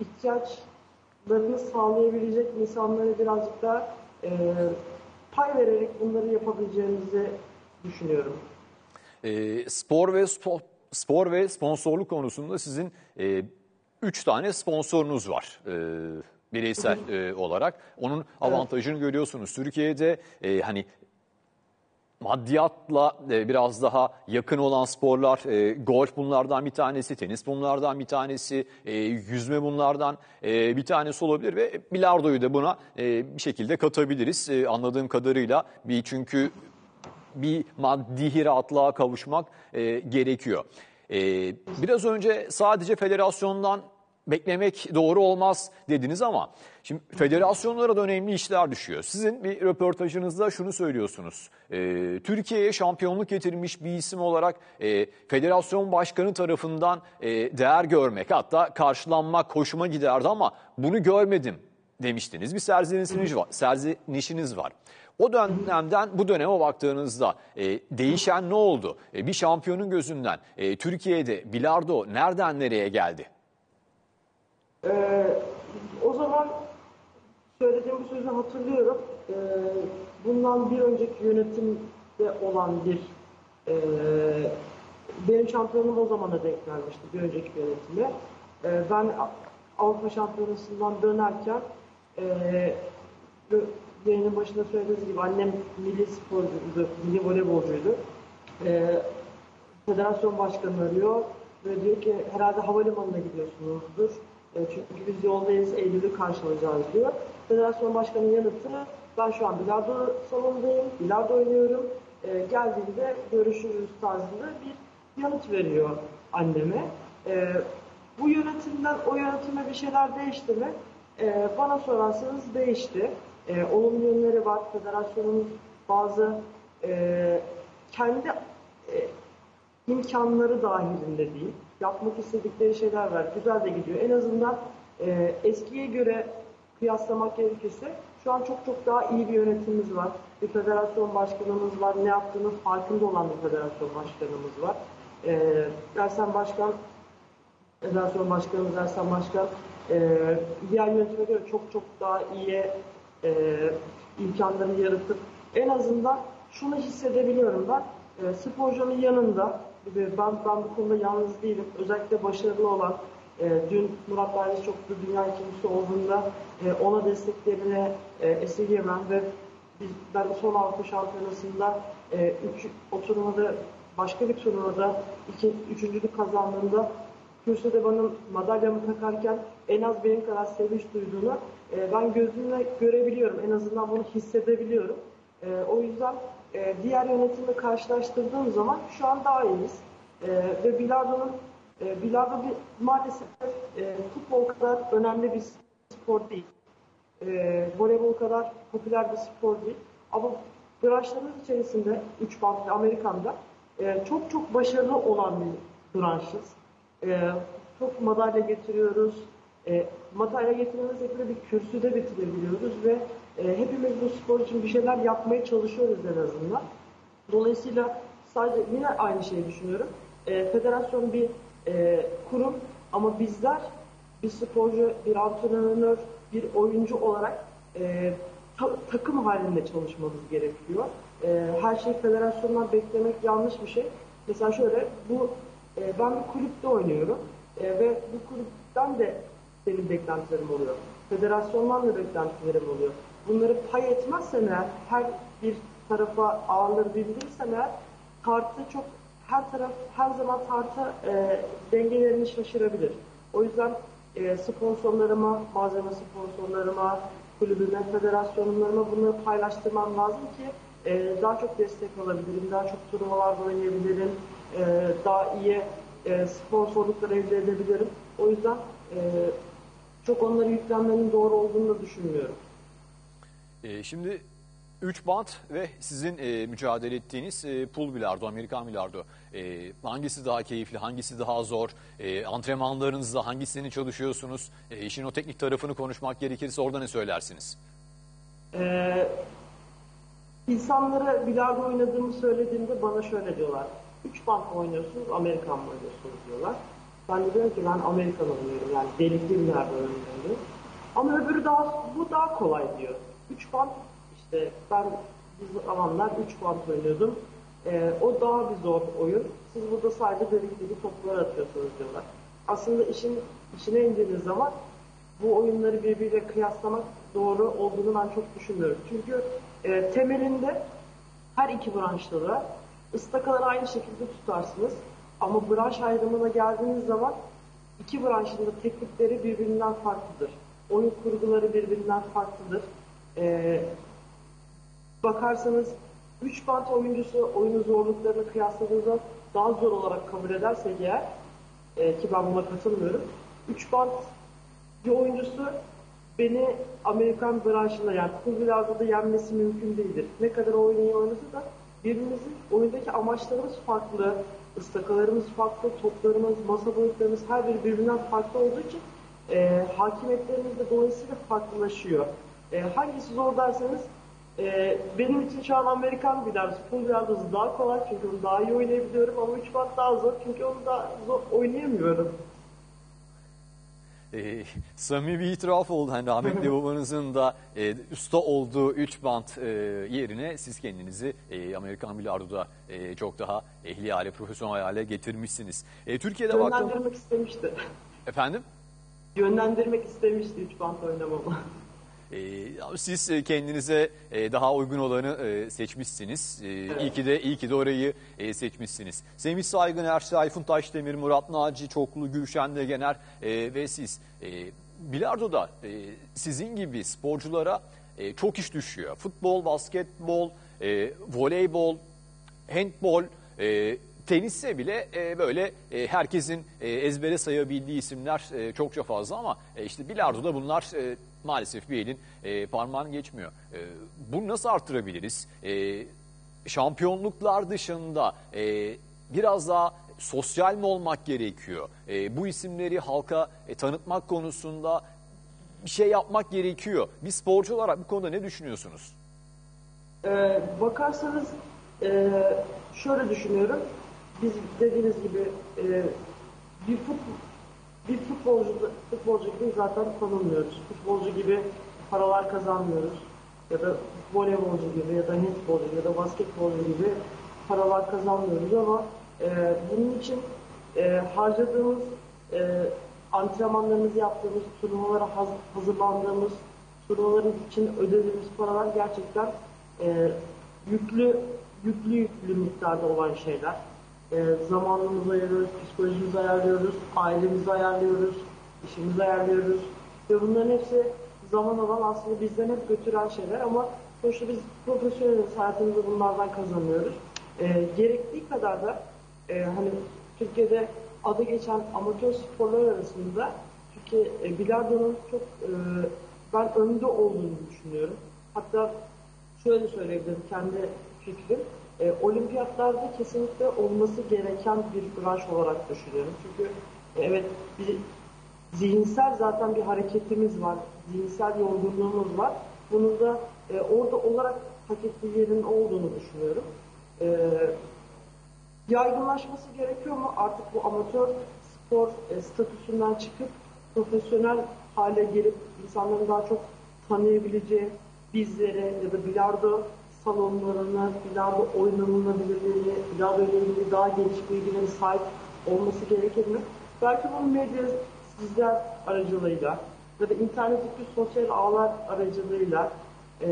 ihtiyaçlarını sağlayabilecek insanlara birazcık daha e, pay vererek bunları yapabileceğimizi düşünüyorum. E, spor ve spor, spor ve sponsorluk konusunda sizin e, üç tane sponsorunuz var. E, bireysel e, olarak. Onun avantajını görüyorsunuz. Türkiye'de e, hani maddiyatla e, biraz daha yakın olan sporlar, e, golf bunlardan bir tanesi, tenis bunlardan bir tanesi, e, yüzme bunlardan e, bir tanesi olabilir ve bilardoyu da buna e, bir şekilde katabiliriz. E, anladığım kadarıyla bir çünkü bir maddi rahatlığa kavuşmak e, gerekiyor. E, biraz önce sadece federasyondan beklemek doğru olmaz dediniz ama şimdi federasyonlara da önemli işler düşüyor. Sizin bir röportajınızda şunu söylüyorsunuz. E, Türkiye'ye şampiyonluk getirmiş bir isim olarak e, federasyon başkanı tarafından e, değer görmek hatta karşılanmak hoşuma giderdi ama bunu görmedim demiştiniz. Bir serzenişiniz var. Serzenişiniz var. O dönemden bu döneme baktığınızda e, değişen ne oldu? E, bir şampiyonun gözünden e, Türkiye'de bilardo nereden nereye geldi? Ee, o zaman söylediğim bir sözü hatırlıyorum. Ee, bundan bir önceki yönetimde olan bir e, benim şampiyonum o zamana denk gelmişti bir önceki yönetime. Ee, ben Avrupa Şampiyonası'ndan dönerken e, yayının başında söylediğiniz gibi annem milli sporcuydu, milli voleybolcuydu. Ee, federasyon başkanı arıyor ve diyor ki herhalde havalimanına gidiyorsunuzdur. E, çünkü biz yoldayız, Eylül'ü karşılayacağız diyor. Federasyon başkanının yanıtı ben şu an bilardo salonundayım, bilardo oynuyorum. E, geldiğinde görüşürüz tarzında bir yanıt veriyor anneme. E, bu yönetimden o yönetime bir şeyler değişti mi? E, bana sorarsanız değişti. E, olumlu yönleri var. Federasyonun bazı e, kendi e, imkanları dahilinde değil. Yapmak istedikleri şeyler var. Güzel de gidiyor. En azından e, eskiye göre kıyaslamak gerekirse şu an çok çok daha iyi bir yönetimimiz var. Bir federasyon başkanımız var. Ne yaptığının farkında olan bir federasyon başkanımız var. E, Ersen Başkan Federasyon Başkanımız Ersen Başkan e, diğer yönetime göre çok çok daha iyi e, imkanları yaratıp en azından şunu hissedebiliyorum ben. E, sporcunun yanında ben, ben bu konuda yalnız değilim. Özellikle başarılı olan e, dün Murat Bayraş çoklu dünya ikincisi olduğunda e, ona desteklerine e, esirgemen ve biz, ben son Avrupa Şampiyonası'nda e, üç, o turnuvada başka bir turnuvada iki, üçüncülük kazandığında kürsüde bana madalyamı takarken en az benim kadar sevinç duyduğunu e, ben gözümle görebiliyorum. En azından bunu hissedebiliyorum. E, o yüzden e, diğer yönetimle karşılaştırdığım zaman şu an daha iyiyiz. E, ve bilardonun e, bilardo bir, maalesef e, futbol kadar önemli bir spor değil. E, voleybol kadar popüler bir spor değil. Ama branşlarımız içerisinde 3 band ve Amerikan'da e, çok çok başarılı olan bir branşız. E, çok madalya getiriyoruz. E, madalya getirmemizle birlikte bir kürsüde bitirebiliyoruz ve e, hepimiz bu spor için bir şeyler yapmaya çalışıyoruz en azından. Dolayısıyla sadece yine aynı şeyi düşünüyorum. E, federasyon bir e, kurum ama bizler bir sporcu, bir antrenör, bir oyuncu olarak e, ta- takım halinde çalışmamız gerekiyor. E, her şey federasyondan beklemek yanlış bir şey. Mesela şöyle, bu e, ben bir kulüpte oynuyorum e, ve bu kulüpten de benim beklentilerim oluyor. Federasyondan da beklentilerim oluyor. Bunları pay etmezsem eğer, her bir tarafa ağırları bildirirsem eğer, tartı çok her taraf her zaman tartı e, dengelerini şaşırabilir. O yüzden e, sponsorlarıma, malzeme sponsorlarıma, kulübüme, federasyonlarıma bunları paylaştırmam lazım ki e, daha çok destek alabilirim, daha çok turnuvalarda oynayabilirim, e, daha iyi e, sponsorluklar elde edebilirim. O yüzden e, çok onları yüklenmenin doğru olduğunu da düşünmüyorum. E, şimdi 3 bant ve sizin e, mücadele ettiğiniz e, pool bilardo, Amerikan bilardo. E, hangisi daha keyifli, hangisi daha zor? E, antrenmanlarınızda hangisini çalışıyorsunuz? E, işin o teknik tarafını konuşmak gerekirse orada ne söylersiniz? Ee, insanlara bilardo oynadığımı söylediğimde bana şöyle diyorlar. Üç bank mı oynuyorsunuz, Amerikan mı oynuyorsunuz diyorlar. Ben de diyorum ki ben Amerikan oynuyorum yani delikli bilardo oynuyorum. Ama öbürü daha, bu daha kolay diyor. Üç bant işte ben biz zamanlar üç bant oynuyordum. Ee, o daha bir zor oyun. Siz burada sadece delikli toplar atıyorsunuz diyorlar. Aslında işin içine indiğiniz zaman bu oyunları birbiriyle kıyaslamak doğru olduğunu ben çok düşünmüyorum. Çünkü e, temelinde her iki branşta da ıstakaları aynı şekilde tutarsınız. Ama branş ayrımına geldiğiniz zaman iki branşın da teknikleri birbirinden farklıdır. Oyun kurguları birbirinden farklıdır. E, bakarsanız 3 bant oyuncusu oyunun zorluklarını kıyasladığınızda daha zor olarak kabul ederse eğer e, ki ben buna katılmıyorum. 3 bant bir oyuncusu beni Amerikan branşında yani kulüplerde da yenmesi mümkün değildir. Ne kadar oyunu oynasa da birbirimizin oyundaki amaçlarımız farklı, ıstakalarımız farklı, toplarımız, masa boyutlarımız her biri birbirinden farklı olduğu için e, hakimiyetlerimiz de dolayısıyla farklılaşıyor. E, hangisi zor derseniz e, benim için şu an Amerikan bilardosu, pool bilardosu daha kolay çünkü onu daha iyi oynayabiliyorum ama 3 bant daha zor çünkü onu da zor oynayamıyorum. E, samimi bir itiraf oldu. Hani rahmetli babanızın da e, usta olduğu 3 bant e, yerine siz kendinizi e, Amerikan bilardoda e, çok daha ehli hale, profesyonel hale getirmişsiniz. E, Türkiye'de baktığım... Yönlendirmek istemişti. Efendim? Yönlendirmek istemişti 3 bant oynamamı. Ee, siz e, kendinize e, daha uygun olanı e, seçmişsiniz. Ee, İyi ki de iyi ki de orayı seçmişsiniz. Semih Saygın, Erşay Taşdemir, Murat Naci, Çoklu, Gülşen Degener e, ve siz. Bilardo'da sizin gibi sporculara çok iş düşüyor. Futbol, basketbol, voleybol, handbol, tenisse bile e, böyle e, herkesin e, ezbere sayabildiği isimler e, çokça fazla ama e, işte bilardoda bunlar e, maalesef bir elin e, parmağını geçmiyor. E, bunu nasıl arttırabiliriz? E, şampiyonluklar dışında e, biraz daha sosyal mi olmak gerekiyor? E, bu isimleri halka e, tanıtmak konusunda bir şey yapmak gerekiyor. Bir sporcu olarak bu konuda ne düşünüyorsunuz? Ee, bakarsanız e, şöyle düşünüyorum. Biz dediğiniz gibi e, bir futbol bir futbolcu futbolcu gibi zaten tanınmıyoruz. Futbolcu gibi paralar kazanmıyoruz. Ya da voleybolcu gibi ya da handbolcu ya da basketbolcu gibi paralar kazanmıyoruz ama e, bunun için e, harcadığımız e, antrenmanlarımızı yaptığımız, turnuvalara haz- hazırlandığımız, turnuvaların için ödediğimiz paralar gerçekten e, yüklü yüklü yüklü miktarda olan şeyler. E, zamanımızı ayırıyoruz, psikolojimizi ayarlıyoruz, ailemizi ayarlıyoruz, işimizi ayarlıyoruz. Ve bunların hepsi zaman alan aslında bizden hep götüren şeyler ama sonuçta biz profesyoneliz, hayatımızda bunlardan kazanıyoruz. E, gerektiği kadar da e, hani Türkiye'de adı geçen amatör sporlar arasında Türkiye e, bilardonun çok e, ben önde olduğunu düşünüyorum. Hatta şöyle söyleyebilirim kendi fikrim. E, olimpiyatlarda kesinlikle olması gereken bir branş olarak düşünüyorum. Çünkü e, evet bir zihinsel zaten bir hareketimiz var. Zihinsel yorgunluğumuz var. Bunun da e, orada olarak hak ettiği yerin olduğunu düşünüyorum. E, yaygınlaşması gerekiyor mu? Artık bu amatör spor e, statüsünden çıkıp profesyonel hale gelip insanların daha çok tanıyabileceği bizlere ya da bilardo salonlarına, bilardo oynanılabilirliğine, ile ilgili daha geniş bilgilere sahip olması gerekir mi? Belki bu medya sizler aracılığıyla ya da internetteki sosyal ağlar aracılığıyla e,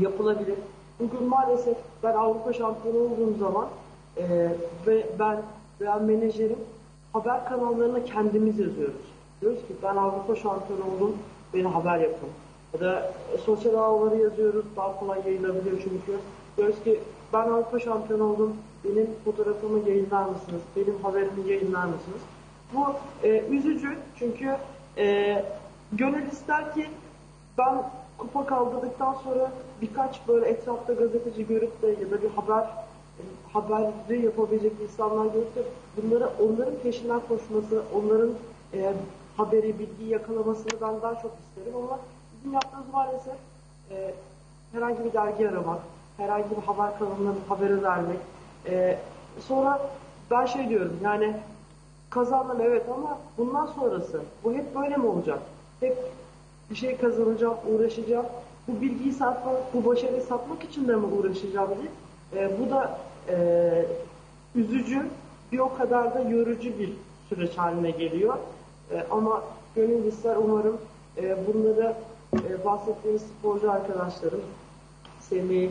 yapılabilir. Bugün maalesef ben Avrupa şampiyonu olduğum zaman e, ve ben veya menajerim haber kanallarına kendimiz yazıyoruz. Diyoruz ki ben Avrupa şampiyonu oldum, beni haber yapın. Ya da e, sosyal ağları yazıyoruz, daha kolay yayılabiliyor çünkü. Diyoruz ki ben Avrupa şampiyonu oldum, benim fotoğrafımı yayınlar mısınız, benim haberimi yayınlar mısınız? Bu e, üzücü çünkü e, gönül ister ki ben kupa kaldırdıktan sonra birkaç böyle etrafta gazeteci görüp de ya da bir haber e, haberi yapabilecek insanlar görüp de bunları onların peşinden koşması, onların e, haberi, bilgiyi yakalamasını ben daha çok isterim ama bizim yaptığımız maalesef e, herhangi bir dergi aramak, herhangi bir haber kanalına bir haberi vermek. E, sonra ben şey diyorum yani kazandım evet ama bundan sonrası bu hep böyle mi olacak? Hep bir şey kazanacağım, uğraşacağım. Bu bilgiyi satmak, bu başarıyı satmak için de mi uğraşacağım diye. E, bu da e, üzücü, bir o kadar da yorucu bir süreç haline geliyor. E, ama gönül ister umarım e, bunları e, bahsettiğimiz sporcu arkadaşlarım, Semih,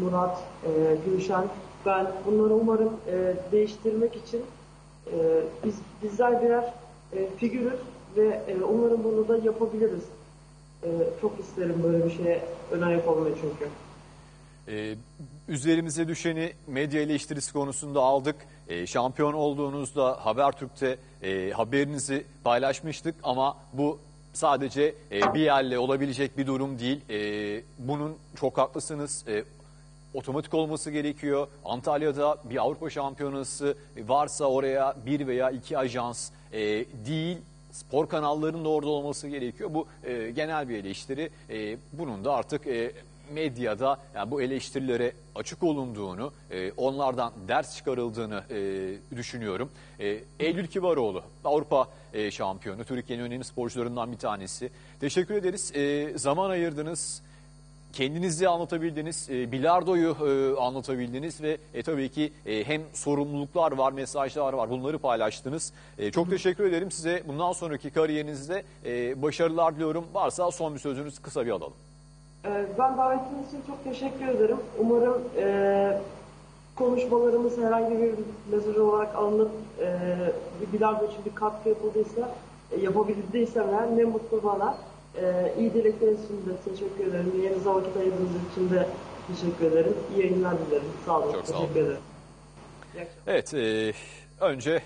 Murat, e, Gülşen, ben bunları umarım e, değiştirmek için e, biz bizler birer e, figürüz ve e, umarım bunu da yapabiliriz. E, çok isterim böyle bir şeye ön ayak olmayı çünkü. Ee, üzerimize düşeni medya eleştirisi konusunda aldık. Ee, şampiyon olduğunuzda Habertürk'te e, haberinizi paylaşmıştık ama bu sadece e, bir yerle olabilecek bir durum değil. E, bunun çok haklısınız. E, otomatik olması gerekiyor. Antalya'da bir Avrupa Şampiyonası varsa oraya bir veya iki ajans e, değil spor kanallarının da orada olması gerekiyor. Bu e, genel bir eleştiri. E, bunun da artık e, medyada yani bu eleştirilere açık olunduğunu, e, onlardan ders çıkarıldığını e, düşünüyorum. E, Eylül Kivaroğlu, Avrupa e, şampiyonu, Türkiye'nin önemli sporcularından bir tanesi. Teşekkür ederiz. E, zaman ayırdınız. Kendinizi anlatabildiniz, e, bilardoyu e, anlatabildiniz ve e, tabii ki e, hem sorumluluklar var, mesajlar var bunları paylaştınız. Çok teşekkür ederim size. Bundan sonraki kariyerinizde başarılar diliyorum. Varsa son bir sözünüz kısa bir alalım. Ben davetiniz için çok teşekkür ederim. Umarım konuşmalarımız herhangi bir mesaj olarak alınıp e, bir bilardo için bir katkı yapıldıysa, e, yapabildiysem eğer ne mutlu bana. E, iyi dilekleriniz için de teşekkür ederim. Yerinize vakit ayırdığınız için de teşekkür ederim. İyi yayınlar dilerim. Sağ olun. Çok sağ teşekkür olun. ederim. Evet, e, önce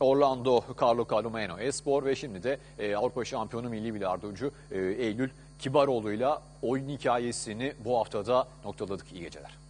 Orlando Carlo Calumeno Espor ve şimdi de e, Avrupa Şampiyonu Milli Bilardocu e, Eylül Kibaroğlu'yla oyun hikayesini bu haftada noktaladık. İyi geceler.